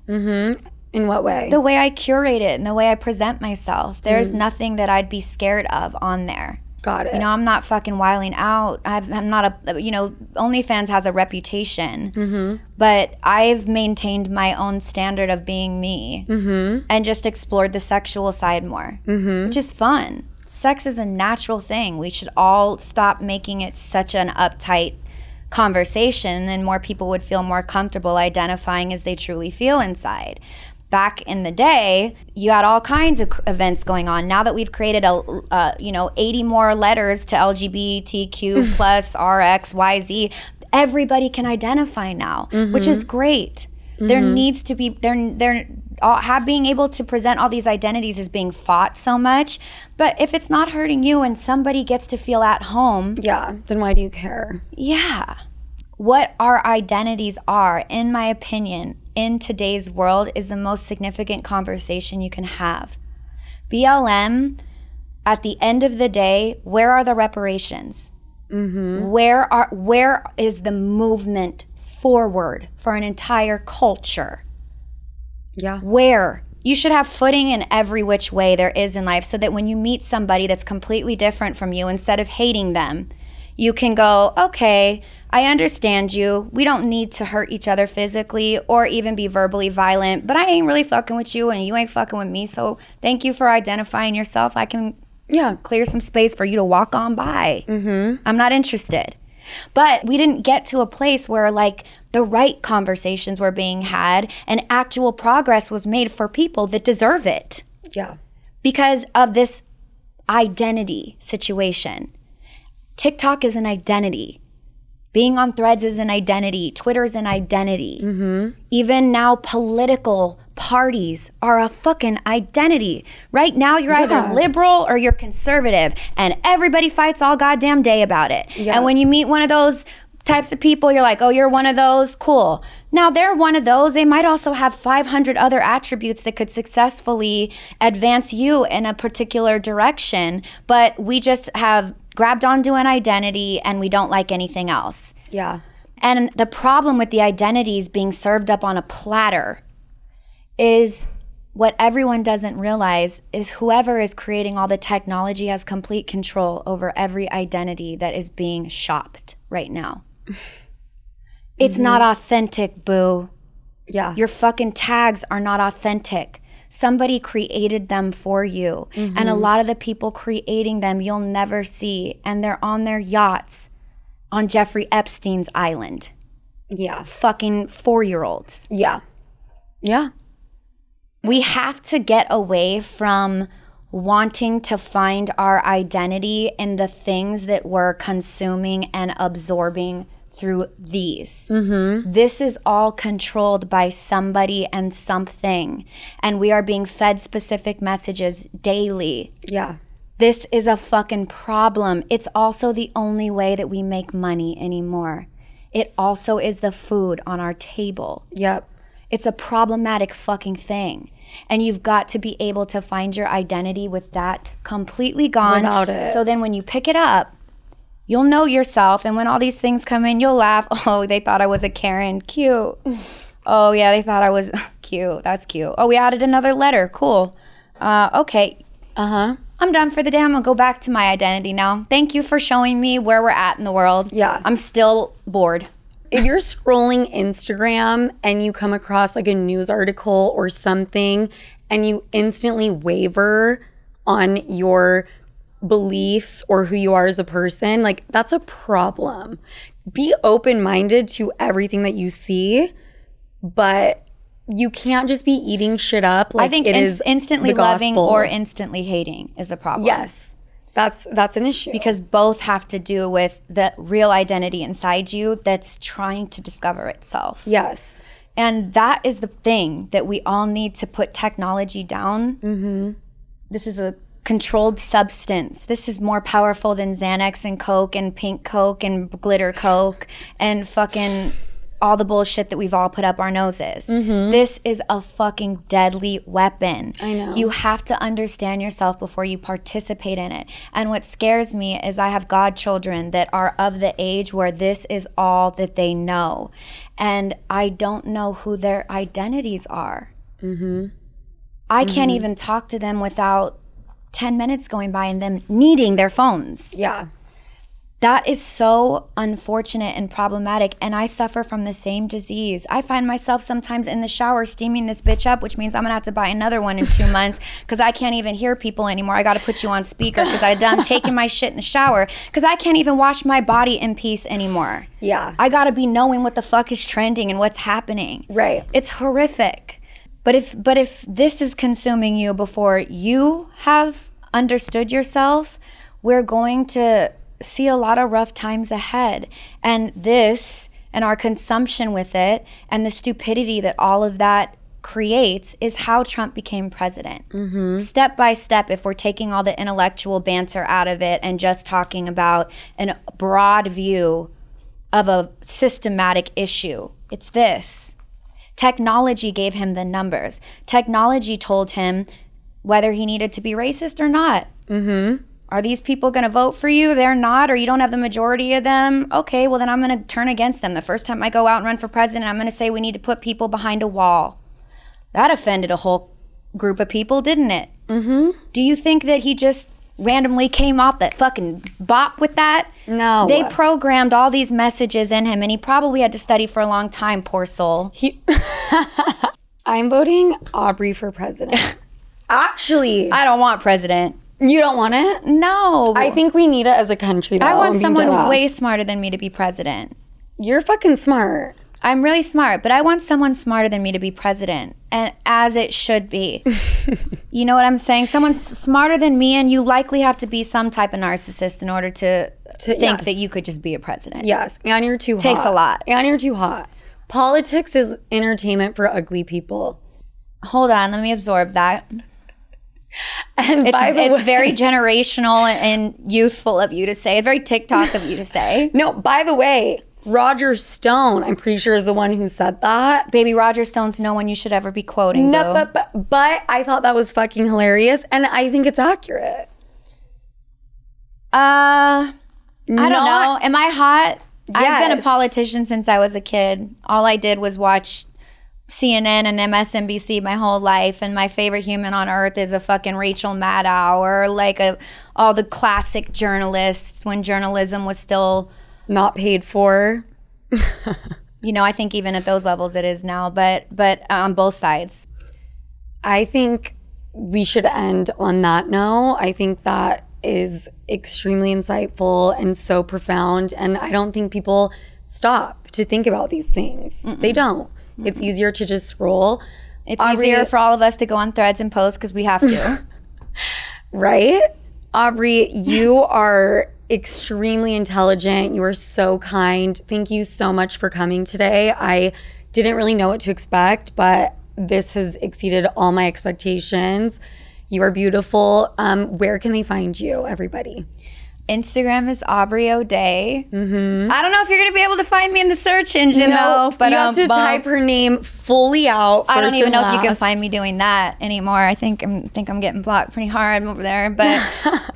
In what way? the way I curate it and the way I present myself. There's Mm. nothing that I'd be scared of on there. Got it. You know, I'm not fucking wiling out. I've, I'm not a, you know, OnlyFans has a reputation, Mm-hmm. but I've maintained my own standard of being me Mm-hmm. and just explored the sexual side more, which is fun. Sex is a natural thing. We should all stop making it such an uptight conversation, and more people would feel more comfortable identifying as they truly feel inside. Back in the day, you had all kinds of events going on. Now that we've created a, uh, you know, 80 more letters to LGBTQ plus RX YZ, everybody can identify now, which is great. There needs to be there there all, have being able to present all these identities is being fought so much. But if it's not hurting you and somebody gets to feel at home, yeah. Then why do you care? yeah. What our identities are, in my opinion, in today's world is the most significant conversation you can have. BLM, at the end of the day, where are the reparations? Mm-hmm. Where are where is the movement forward for an entire culture? Yeah. where you should have footing in every which way there is in life so that when you meet somebody that's completely different from you instead of hating them you can go okay i understand you we don't need to hurt each other physically or even be verbally violent but i ain't really fucking with you and you ain't fucking with me so thank you for identifying yourself i can Yeah. clear some space for you to walk on by. Mm-hmm. I'm not interested. But we didn't get to a place where like the right conversations were being had and actual progress was made for people that deserve it Yeah. because of this identity situation. TikTok is an identity. Being on threads is an identity. Twitter's an identity. Mm-hmm. Even now, political parties are a fucking identity. Right now, you're either liberal or you're conservative, and everybody fights all goddamn day about it. And when you meet one of those types of people, you're like, oh, you're one of those? Cool. Now, they're one of those. They might also have 500 other attributes that could successfully advance you in a particular direction, but we just have grabbed onto an identity and we don't like anything else. Yeah. And the problem with the identities being served up on a platter is what everyone doesn't realize is whoever is creating all the technology has complete control over every identity that is being shopped right now. It's not mm-hmm. authentic, boo. Yeah. Your fucking tags are not authentic. Somebody created them for you. And a mm-hmm. lot of the people creating them you'll never see. And they're on their yachts on Jeffrey Epstein's island. yeah. Fucking four year olds. Yeah. Yeah. We have to get away from wanting to find our identity in the things that we're consuming and absorbing through these. Mm-hmm. This is all controlled by somebody and something. And we are being fed specific messages daily. Yeah. This is a fucking problem. It's also the only way that we make money anymore. It also is the food on our table. Yep. It's a problematic fucking thing. And you've got to be able to find your identity with that completely gone. Without it. So then when you pick it up, you'll know yourself. And when all these things come in, you'll laugh. Oh, they thought I was a Karen. Cute. Oh, yeah, they thought I was cute. That's cute. Oh, we added another letter. Cool. Uh, okay. Uh huh. I'm done for the day. I'm gonna go back to my identity now. Thank you for showing me where we're at in the world. Yeah. I'm still bored. if you're scrolling Instagram and you come across like a news article or something and you instantly waver on your beliefs or who you are as a person, like that's a problem. Be open minded to everything that you see, but you can't just be eating shit up like I think it ins- is instantly loving or instantly hating is a problem. yes. That's that's an issue. Because both have to do with the real identity inside you that's trying to discover itself. yes. And that is the thing that we all need to put technology down. Mm-hmm. This is a controlled substance. This is more powerful than Xanax and Coke and pink Coke and glitter Coke and fucking all the bullshit that we've all put up our noses. This is a fucking deadly weapon. I know. You have to understand yourself before you participate in it. And what scares me is I have godchildren that are of the age where this is all that they know. And I don't know who their identities are. Mm-hmm. I can't even talk to them without 10 minutes going by and them needing their phones. Yeah. That is so unfortunate and problematic. And I suffer from the same disease. I find myself sometimes in the shower steaming this bitch up, which means I'm gonna have to buy another one in two months because I can't even hear people anymore. I gotta put you on speaker because I done taking my shit in the shower because I can't even wash my body in peace anymore. Yeah. I gotta be knowing what the fuck is trending and what's happening. Right. It's horrific. But if but if this is consuming you before you have understood yourself, we're going to see a lot of rough times ahead. And this and our consumption with it and the stupidity that all of that creates is how Trump became president. Mm-hmm. Step by step, if we're taking all the intellectual banter out of it and just talking about a broad view of a systematic issue, it's this. Technology gave him the numbers. Technology told him whether he needed to be racist or not. Mm-hmm. Are these people going to vote for you? They're not, or you don't have the majority of them. Okay, well, then I'm going to turn against them. The first time I go out and run for president, I'm going to say we need to put people behind a wall. That offended a whole group of people, didn't it? Mm-hmm. Do you think that he just randomly came off that fucking bop with that? No. They programmed all these messages in him, and he probably had to study for a long time, poor soul. He, I'm voting Aubrey for president. Actually, I don't want president. you don't want it? No. I think we need it as a country. Though, I want someone way smarter than me to be president. You're fucking smart. I'm really smart, but I want someone smarter than me to be president, and as it should be. you know what I'm saying? Someone s- smarter than me, and you likely have to be some type of narcissist in order to, To- think yes. that you could just be a president. Yes, and you're too Takes hot. a lot. And you're too hot. Politics is entertainment for ugly people. Hold on, let me absorb that. And It's, by the it's way, very generational and youthful of you to say. It's very TikTok of you to say. no. By the way, Roger Stone, I'm pretty sure is the one who said that. Baby Roger Stone's no one you should ever be quoting. No, but, but but I thought that was fucking hilarious, and I think it's accurate. Uh, I don't know. Am I hot? I've been a politician since I was a kid. All I did was watch CNN and MSNBC my whole life, and my favorite human on earth is a fucking Rachel Maddow or like a all the classic journalists when journalism was still, Not paid for. you know, I think even at those levels it is now, but but on both sides. I think we should end on that note. I think that is extremely insightful and so profound. And I don't think people stop to think about these things. They don't. It's easier to just scroll, It's Aubrey- easier for all of us to go on threads and post because we have to. right? Aubrey, you are extremely intelligent. You are so kind. Thank you so much for coming today. I didn't really know what to expect, but this has exceeded all my expectations. You are beautiful. Um, where can they find you, everybody? Instagram is Aubrey O'Day. Mm-hmm. I don't know if you're gonna be able to find me in the search engine No, though, but you um, have to bum- type her name fully out. I don't even know if you can last. find me doing that anymore. I think I'm think I'm getting blocked pretty hard over there, but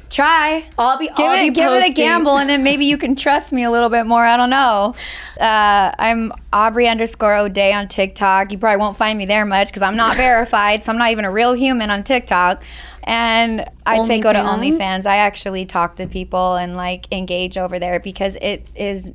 try. I'll be. Give I'll it, be give it a gamble, and then maybe you can trust me a little bit more. I don't know. Uh, I'm Aubrey underscore O'Day on TikTok. You probably won't find me there much because I'm not verified, so I'm not even a real human on TikTok. And I'd say go to OnlyFans? I actually talk to people and like engage over there because it is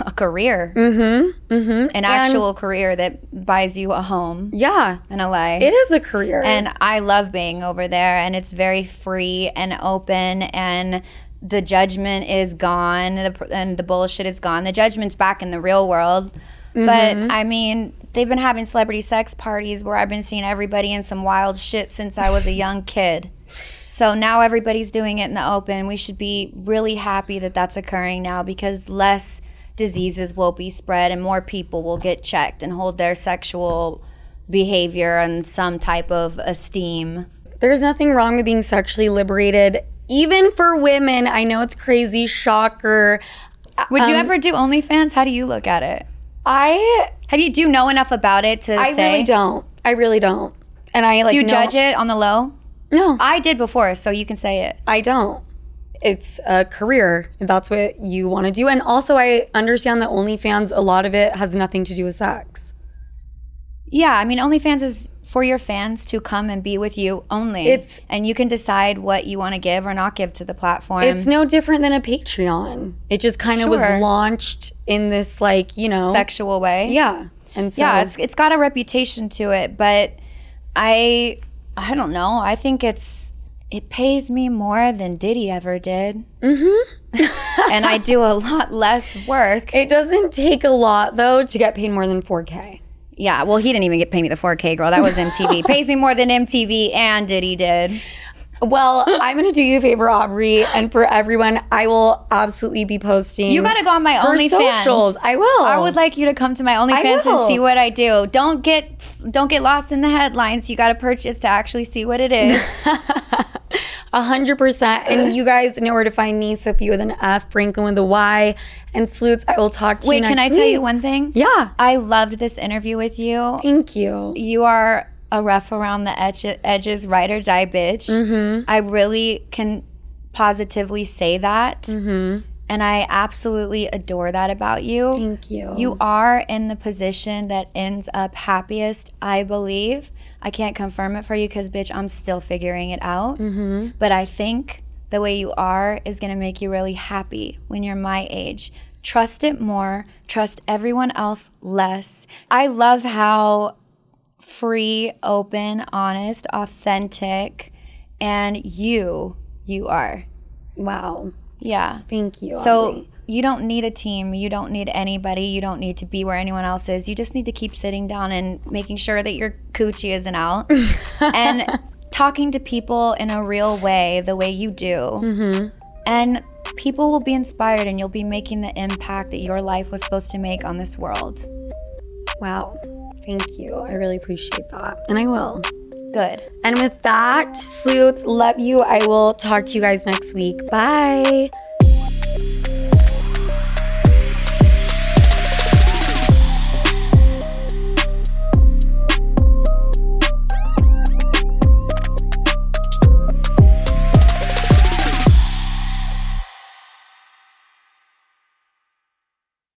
a career, mm-hmm, mm-hmm. an actual career that buys you a home Yeah, in LA. it is a career. And I love being over there, and it's very free and open, and the judgment is gone, the, and the bullshit is gone. The judgment's back in the real world. But mm-hmm. I mean, they've been having celebrity sex parties where I've been seeing everybody in some wild shit since I was a young kid. So now everybody's doing it in the open. We should be really happy that that's occurring now because less diseases will be spread and more people will get checked and hold their sexual behavior and some type of esteem. There's nothing wrong with being sexually liberated, even for women. I know it's crazy, shocker. Would you um, ever do OnlyFans? How do you look at it? I Have you do you know enough about it to say I say? really don't. I really don't. And I like Do you know- judge it on the low? No, I did before, so you can say it. I don't. It's a career. If that's what you want to do. And also, I understand that OnlyFans, a lot of it has nothing to do with sex. Yeah, I mean, OnlyFans is for your fans to come and be with you only. It's- and you can decide what you want to give or not give to the platform. It's no different than a Patreon. It just kind of was launched in this, like, you know. sexual way. Yeah. And so, yeah, it's it's got a reputation to it, but I I don't know. I think it's it pays me more than Diddy ever did. Mm-hmm. and I do a lot less work. it doesn't take a lot, though, to get paid more than 4K. Yeah, well, he didn't even get pay me the 4K, girl. That was MTV. Pays me more than MTV and Diddy did. Well, I'm going to do you a favor, Aubrey. And for everyone, I will absolutely be posting. You got to go on my OnlyFans. socials. I will. I would like you to come to my OnlyFans and see what I do. Don't get don't get lost in the headlines. You got to purchase to actually see what it is. A hundred percent. And you guys know where to find me, Sofia with an F, Franklyn with a Y, and Sloots. I will talk to Wait, you next can I week. tell you one thing? Yeah. I loved this interview with you. Thank you. You are a rough around the edge, edges, ride or die bitch. Mm-hmm. I really can positively say that. Mm-hmm. And I absolutely adore that about you. Thank you. You are in the position that ends up happiest, I believe. I can't confirm it for you because, bitch, I'm still figuring it out. Mm-hmm. But I think the way you are is going to make you really happy when you're my age. Trust it more, trust everyone else less. I love how free, open, honest, authentic, and you, you are. Wow. Yeah. Thank you. So Aubrey. you don't need a team. You don't need anybody. You don't need to be where anyone else is. You just need to keep sitting down and making sure that your coochie isn't out and talking to people in a real way, the way you do. Mm-hmm. And people will be inspired and you'll be making the impact that your life was supposed to make on this world. Wow. Thank you. I really appreciate that. And I will. Good. And with that, Sloots, love you. I will talk to you guys next week. Bye.